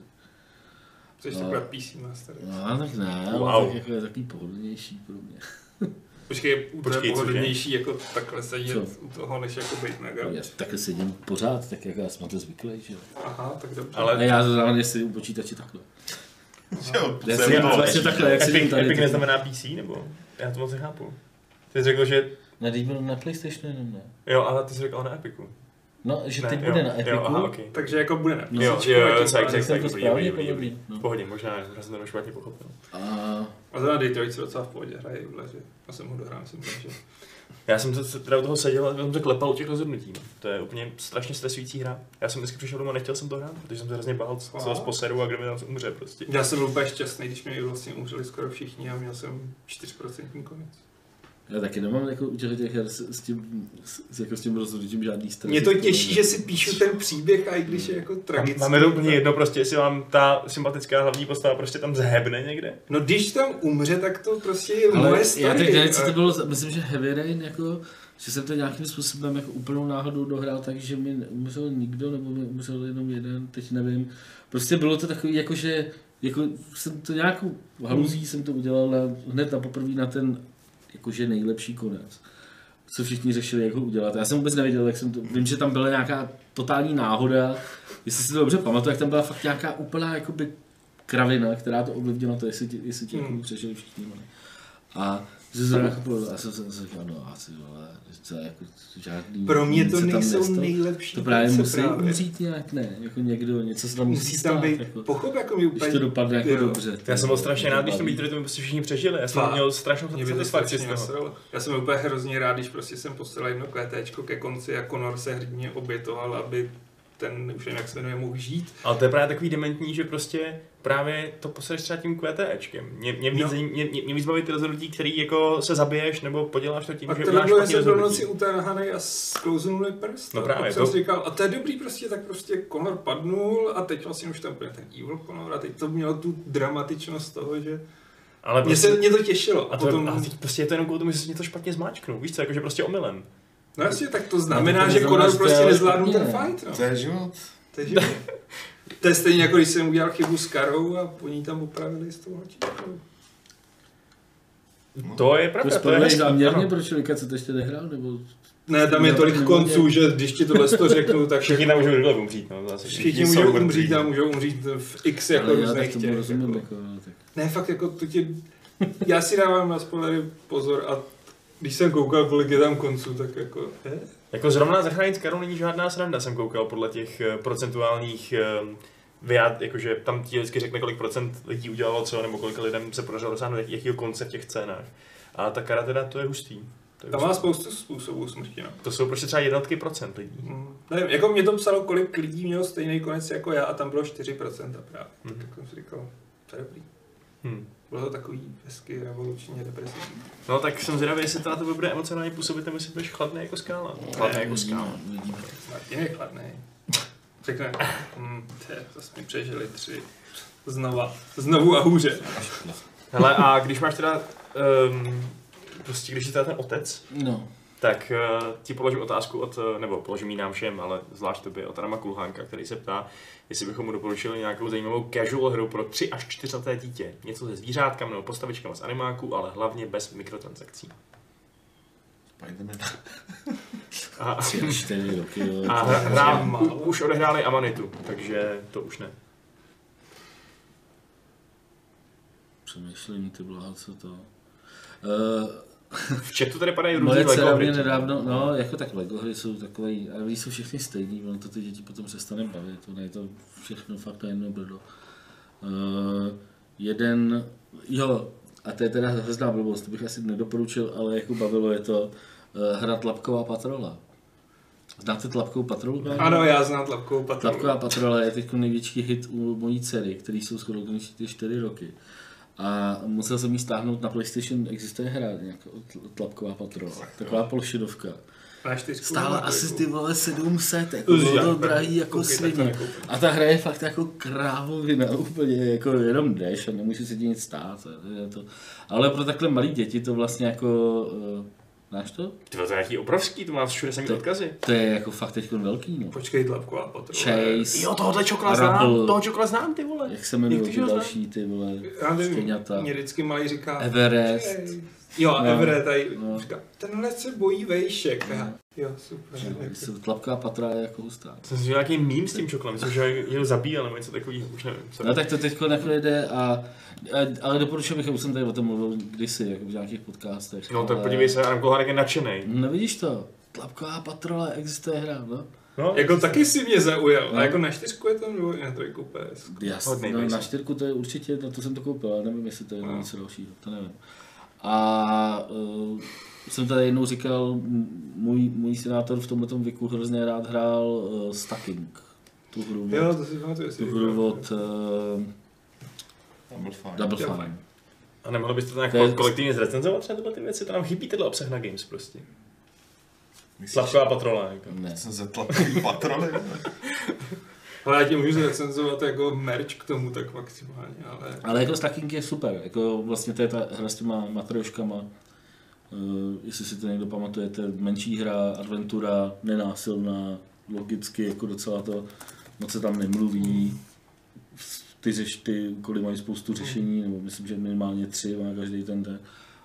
Chceš No. to brát PC Master? No, tak ne, Wow. ale tak jako je takový pohodlnější pro mě. Počkej, Počkej, pohodlnější jako takhle sedět Co? u toho, než jako být na gauči. já takhle sedím pořád, tak jako já jsem na to zvyklý, že jo. Aha, tak dobře. Ale- A já zároveň si u počítače takhle. Jo, Já jsem vlastně takhle, jak sedím Epic, tady. Epic neznamená PC, nebo? Já to moc nechápu. Ty jsi řekl, že... Ne, teď byl na Playstationu jenom ne. Jo, ale ty jsi řekl na Epiku. No, že Ne, teď jo, bude na Epiku. Jo, aha, okay. Takže jako bude na No, Jo, jo, jo, tak, tak, jsem tak, to dobrý, správně dobrý, dobrý, no. V pohodě, možná, já jsem to špatně pochopil. A A zrovna Detroit se docela v pohodě hraje i v leži. Já jsem ho dohrál, myslím, že... Já jsem to, teda u toho seděl a jsem se klepal u těch rozhodnutí. no. To je úplně strašně stresující hra. Já jsem vždycky přišel domů a nechtěl jsem to hrát, protože jsem se hrozně bál, co vás poseru a kdo mi tam umře prostě. Já jsem byl úplně šťastný, když mi vlastně umřeli skoro všichni a měl jsem 4% konec. Já taky nemám jako u těch těch her s, s tím, s, jako s tím rozhodnutím žádný stres. Mě to těší, že si píšu ten příběh, a i když je jako tragický. Máme to úplně jedno prostě, jestli vám ta sympatická hlavní postava prostě tam zhebne někde. No když tam umře, tak to prostě je Ale moje já story. teď nevím, co to bylo, myslím, že Heavy Rain, jako, že jsem to nějakým způsobem jako úplnou náhodou dohrál tak, že mi neumřel nikdo, nebo mi umřel jenom jeden, teď nevím. Prostě bylo to takový, jako že jako jsem to nějakou haluzí jsem to udělal na, hned na poprvé na ten jakože nejlepší konec. Co všichni řešili, jak ho udělat. Já jsem vůbec nevěděl, jak jsem to, vím, že tam byla nějaká totální náhoda, jestli si to dobře pamatuju, jak tam byla fakt nějaká úplná jakoby kravina, která to ovlivnila to, jestli ti, jestli ti Hmm. jako přežili všichni. ne. A že jsem jako byl, a jsem si říkal, no asi vole, to je jako žádný... Pro mě to se nejsou nestalo. nejlepší To právě musí umřít nějak, ne, jako někdo, něco se tam musí, Musí stát, tam být jako, pochop, jako mi když úplně... to dopadne jako Jo. dobře. Já jsem byl strašně rád, když to dopadne. Detroitu prostě všichni přežili. Já jsem Fakt. měl strašnou Mě to satisfakci z strašně toho. Já jsem úplně hrozně rád, když prostě jsem poslal jedno kvétéčko ke konci a Conor se hrdně obětoval, aby ten, už nevím, jak se jmenuje, mohl žít. Ale to je právě takový dementní, že prostě právě to posereš třeba tím QTEčkem. Mě, mě, víc, No. mě, mě, mě víc baví ty rozhodnutí, který jako se zabiješ nebo poděláš to tím, A že to uděláš špatný jsem byl rozhodnutí. noci utáhanej a sklouznul mi prst. No A právě, jsem to- si říkal, a to je dobrý prostě, tak prostě Conor padnul a teď vlastně už tam úplně ten evil Conor a teď to mělo tu dramatičnost toho, že Ale mě, prostě, se, mě to těšilo. a, to, potom, a teď prostě je to jenom kvůli tomu, že se něco špatně zmáčknou. Víš co, jakože prostě omylem. No jasně, tak to znamená, No, to že Conor to prostě je nezvládnul ten fight. No. To je život. Takže to je stejně jako když jsem udělal chybu s Karou a po ní tam opravili s tou holčičkou. To je To pravda, to je spojuji hezký, záměrně, proč Rika, co to ještě nehrál, nebo... Ne, tam je No, tolik no, konců, no. že když ti tohle to řeknu, tak Všichni tam můžou rychle umřít, no, zase. všichni Všichni můžou umřít a můžou umřít v x jako ale já různých těch. rozumím, Jako. jako, no, tak. Ne, fakt jako to ti... Já si dávám na spoilery pozor a když jsem koukal, kolik je tam konců, tak jako... Eh? Jako zrovna zachránit Karol není žádná sranda, jsem koukal podle těch eh, procentuálních eh, vyjad, jakože tam ti vždycky řekne, kolik procent lidí udělalo co, nebo kolik lidem se podařilo dosáhnout jak- jakýho konce v těch scénách. A ta kara teda to je hustý. To, je Tam hustý. má spoustu způsobů smrti, no. to jsou prostě třeba jednotky procent lidí. Mm, nevím, jako mě to psalo, kolik lidí mělo stejný konec jako já a tam bylo 4% právě. Mhm. Tak jsem si říkal, to je dobrý. Hm. Bylo to takový hezky revolučně depresivní. No tak jsem zvědavý, jestli to na to bude emocionálně působit, nebo jestli budeš chladný jako skála. Chladný jako skála. Uvidíme. Martin je chladný. Řekne, hm, te, to jsme přežili tři. Znova, znovu a hůře. Hele, a když máš teda, um, prostě když jsi teda ten otec, No, tak uh, ti položím otázku od, eh, nebo položím ji nám všem, ale zvlášť tobě, od Adama Kulhánka, který se ptá, jestli bychom mu doporučili nějakou zajímavou casual hru pro 3 až 4 leté dítě. Něco se zvířátkami nebo postavičkami z animáků, ale hlavně bez mikrotransakcí. Spiderman. A, a hra, u, už odehráli Amanitu, takže to už ne. Přemýšlím, ty blaha, co to... Uh, V chatu tady padají různý Moje Lego dcera mě nedávno, no, jako tak Lego hry jsou takový, ale oni jsou všechny stejný, ono to ty děti potom přestane bavit, to je to všechno fakt na jedno brdo. Uh, jeden, jo, a to je teda hrozná blbost, to bych asi nedoporučil, ale jako bavilo je to uh, hra Tlapková patrola. Znáte Tlapkovou patrolu? Ano, já znám tlapkovou patrolu. Tlapková patrola je teď největší hit u mojí dcery, který jsou skoro ty 4 roky. A musel jsem ji stáhnout na PlayStation, existuje hra, nějaká tl- Tlapková patrola, taková polšidovka. Stála asi ty vole 700, jako bylo to drahý jako svině. A ta hra je fakt jako krávovina, úplně jako jenom jdeš a nemůže se ti nic stát. Je to. Ale pro takhle malý děti to vlastně jako, uh, znáš to? Ty to je nějaký obrovský, to má všude samý To- odkazy. To je jako fakt teď velký, no. Počkej, tlapková patrola. Chase, Jo, tohohle čokla znám, toho čokla znám, ty vole. jak se jmenují Jak ty, ho další, ty vole, Já nevím, štěňata. mě vždycky malý říká, Everest. "Chase." Jo, No. Everett tady No. říká, tenhle se bojí vejšek. A já, Jo, super. No, Tlapková patra je jako hustá. Jsem si nějaký mím s tím čoklem, myslím, že jeho zabíjel nebo něco takového, už nevím. Co. No tak to teď jako jde a, a, ale doporučuji bych, už jsem tady o tom mluvil kdysi, jako v nějakých podcastech. No tak ale- podívej se, Adam Kolhánek je nadšený. No vidíš to, Tlapková patrola, existuje hra, no. No, Jako taky si mě zaujal. No. A jako na čtyřku je to nebo na trojku úplně. Jasně, no, na čtyřku to je určitě, no to jsem to koupil, ale nevím, jestli to je No. něco dalšího, to nevím. A uh, jsem tady jednou říkal, můj, můj senátor v tomhle věku hrozně rád hrál uh, Stacking. Tu hru od, Jo, to si pamatuju. tu hru od uh, Double Fine. Double Jo. Fine. A nemohli byste to nějak To kolektivně zrecenzovat třeba tyhle ty věci? To nám chybí tyhle obsah na Games prostě. Myslíš, Slavková patrola, jako. Ne. jsem ze tlapkový patroly. Ale já ti můžu zrecenzovat jako merch k tomu tak maximálně, ale... Ale jako Stacking je super, jako vlastně to je ta hra s těma matrioškama. Uh, jestli si to někdo pamatujete, menší hra, adventura, nenásilná, logicky jako docela to, moc se tam nemluví. Ty, řeš, ty úkoly mají spoustu řešení, nebo myslím, že minimálně tři má každý ten ten.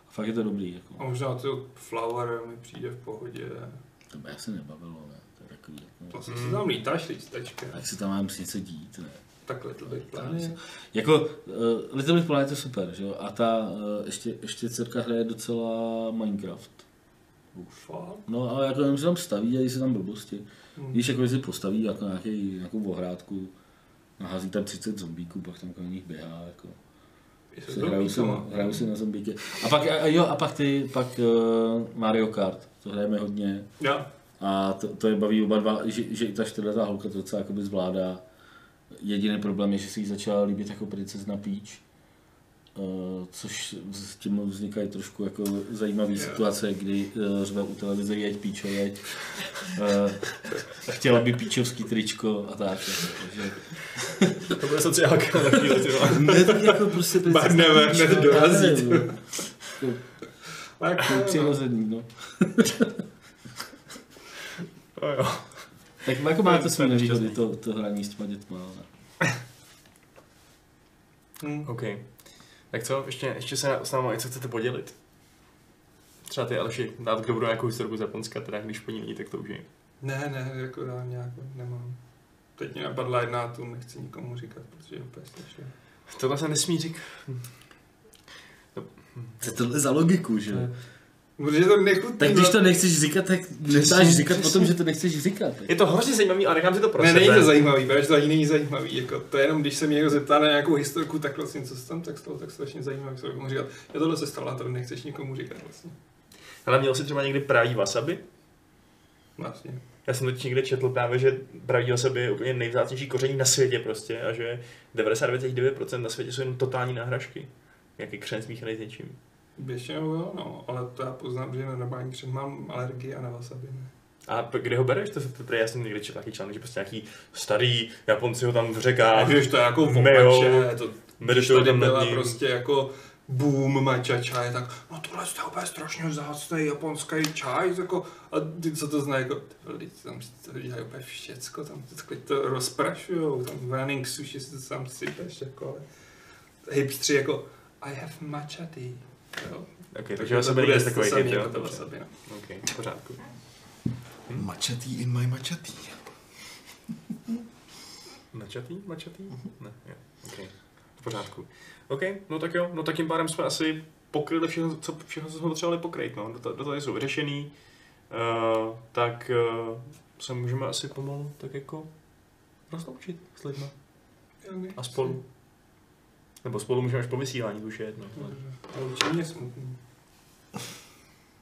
A fakt je to dobrý. Jako. A možná to Flower mi přijde v pohodě. To by asi nebavilo, ne? To je takový, jako, To si tam lítáš lístečkem. jak si tam mám něco dít, ne? Takhle to bych plánil. Jako uh, Little Big Planet je super, že jo? A ta uh, ještě, ještě dcerka hraje docela Minecraft. Fakt? No ale jako jenom se tam staví, dělají se tam blbosti. Hmm. Víš, jako si postaví jako nějaký, nějakou ohrádku, nahází tam 30 zombíků, pak tam kolem nich běhá, jako. Se víš, si, na- hrajou si na zombíky. A pak, a, jo, a pak ty, pak uh, Mario Kart, to hrajeme hodně. Jo. A to, to je baví oba dva, že, že i ta čtyřletá holka to docela jakoby zvládá. Jediný problém je, že si jí začala líbit jako princezna Peach. Uh, což s tím vznikají trošku jako zajímavé situace, kdy uh, řve u televize jeď Píčo, jeď. Uh, chtěla by píčovský tričko a tak. Jako, takže... To bude sociálka na chvíli, ty. Ne, tak jako prostě Peach, hned no, dorazí, no. Tak, To je přirozený, no. Jo, jo. Tak jako má to své nevýhody, to, to hraní s těma dětma, ale... hm. OK. Tak co, ještě, ještě se s námi něco chcete podělit? Třeba ty Aleši, dát k dobru nějakou historku z Japonska, teda když po ní není, tak to už je. Ne, ne, jako já nějak nemám. Teď mě napadla jedna, tu nechci nikomu říkat, protože je úplně strašně. Tohle se nesmí říkat. Co je tohle za logiku, že? Protože to nechutný. Tak když no. to nechceš říkat, tak nestáš říkat potom, že to nechceš říkat. Je to hrozně zajímavý, ale nechám si to pro Ne, sebe. není to zajímavý, protože to ani není zajímavý. Jako, to je jenom, když se mě někdo zeptá na nějakou historku, tak vlastně co se tam tak stalo, tak strašně zajímavý, co mu říkat. Já tohle se stalo a to nechceš nikomu říkat vlastně. Ale měl jsi třeba někdy pravý wasabi? Vlastně. Já jsem teď někde četl právě, že pravý wasabi je úplně nejvzácnější koření na světě prostě a že 99,9% na světě jsou jenom totální náhražky. Jaký křen smíchaný s něčím. Většinou jo, no, ale to já poznám, že na normální křen mám alergii a na wasabi ne. A kde ho bereš? To, to, to, já jsem někde četl taky článek, že prostě nějaký starý Japonci ho tam v řekách. A když to je jako vomače, to, když tady byla prostě jako boom mača čaj, tak no tohle je úplně strašně vzácný japonský čaj, jako, a ty co to zná, jako, teď tam si to dělají úplně všecko, tam to, takhle to rozprašujou, tam running sushi si to sám sypeš, jako, hipstři jako, I have matcha tea, jo. Okay, takže Takže to wasabi bude takový typ, jo? jako to Dobře. wasabi, no. OK, v pořádku. Mačatý in my mačatý. Načatý? Mačatý? Ne, jo. OK. V pořádku. OK, no tak jo, no tak tím pádem jsme asi pokryli všechno, co, všechno, co jsme potřebovali pokryt, no. Do, do toho jsou vyřešený. Uh, tak uh, se můžeme asi pomalu tak jako rozloučit s lidmi. A spolu. Nebo spolu můžeme až po vysílání, to už je jedno. Ale určitě mě smutný.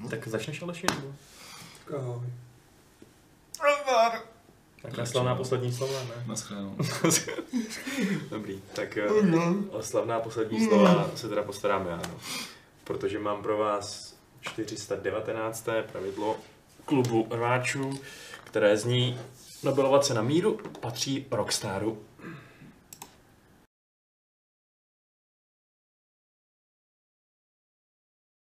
Tak začneš Aleši, nebo? Tak ahoj. Taková slavná poslední slova, ne? Naschledanou. Dobrý, tak eh, o slavná poslední slova se teda postarám já, no. Protože mám pro vás 419. pravidlo klubu rváčů, které zní Nobelova cena míru patří rockstaru.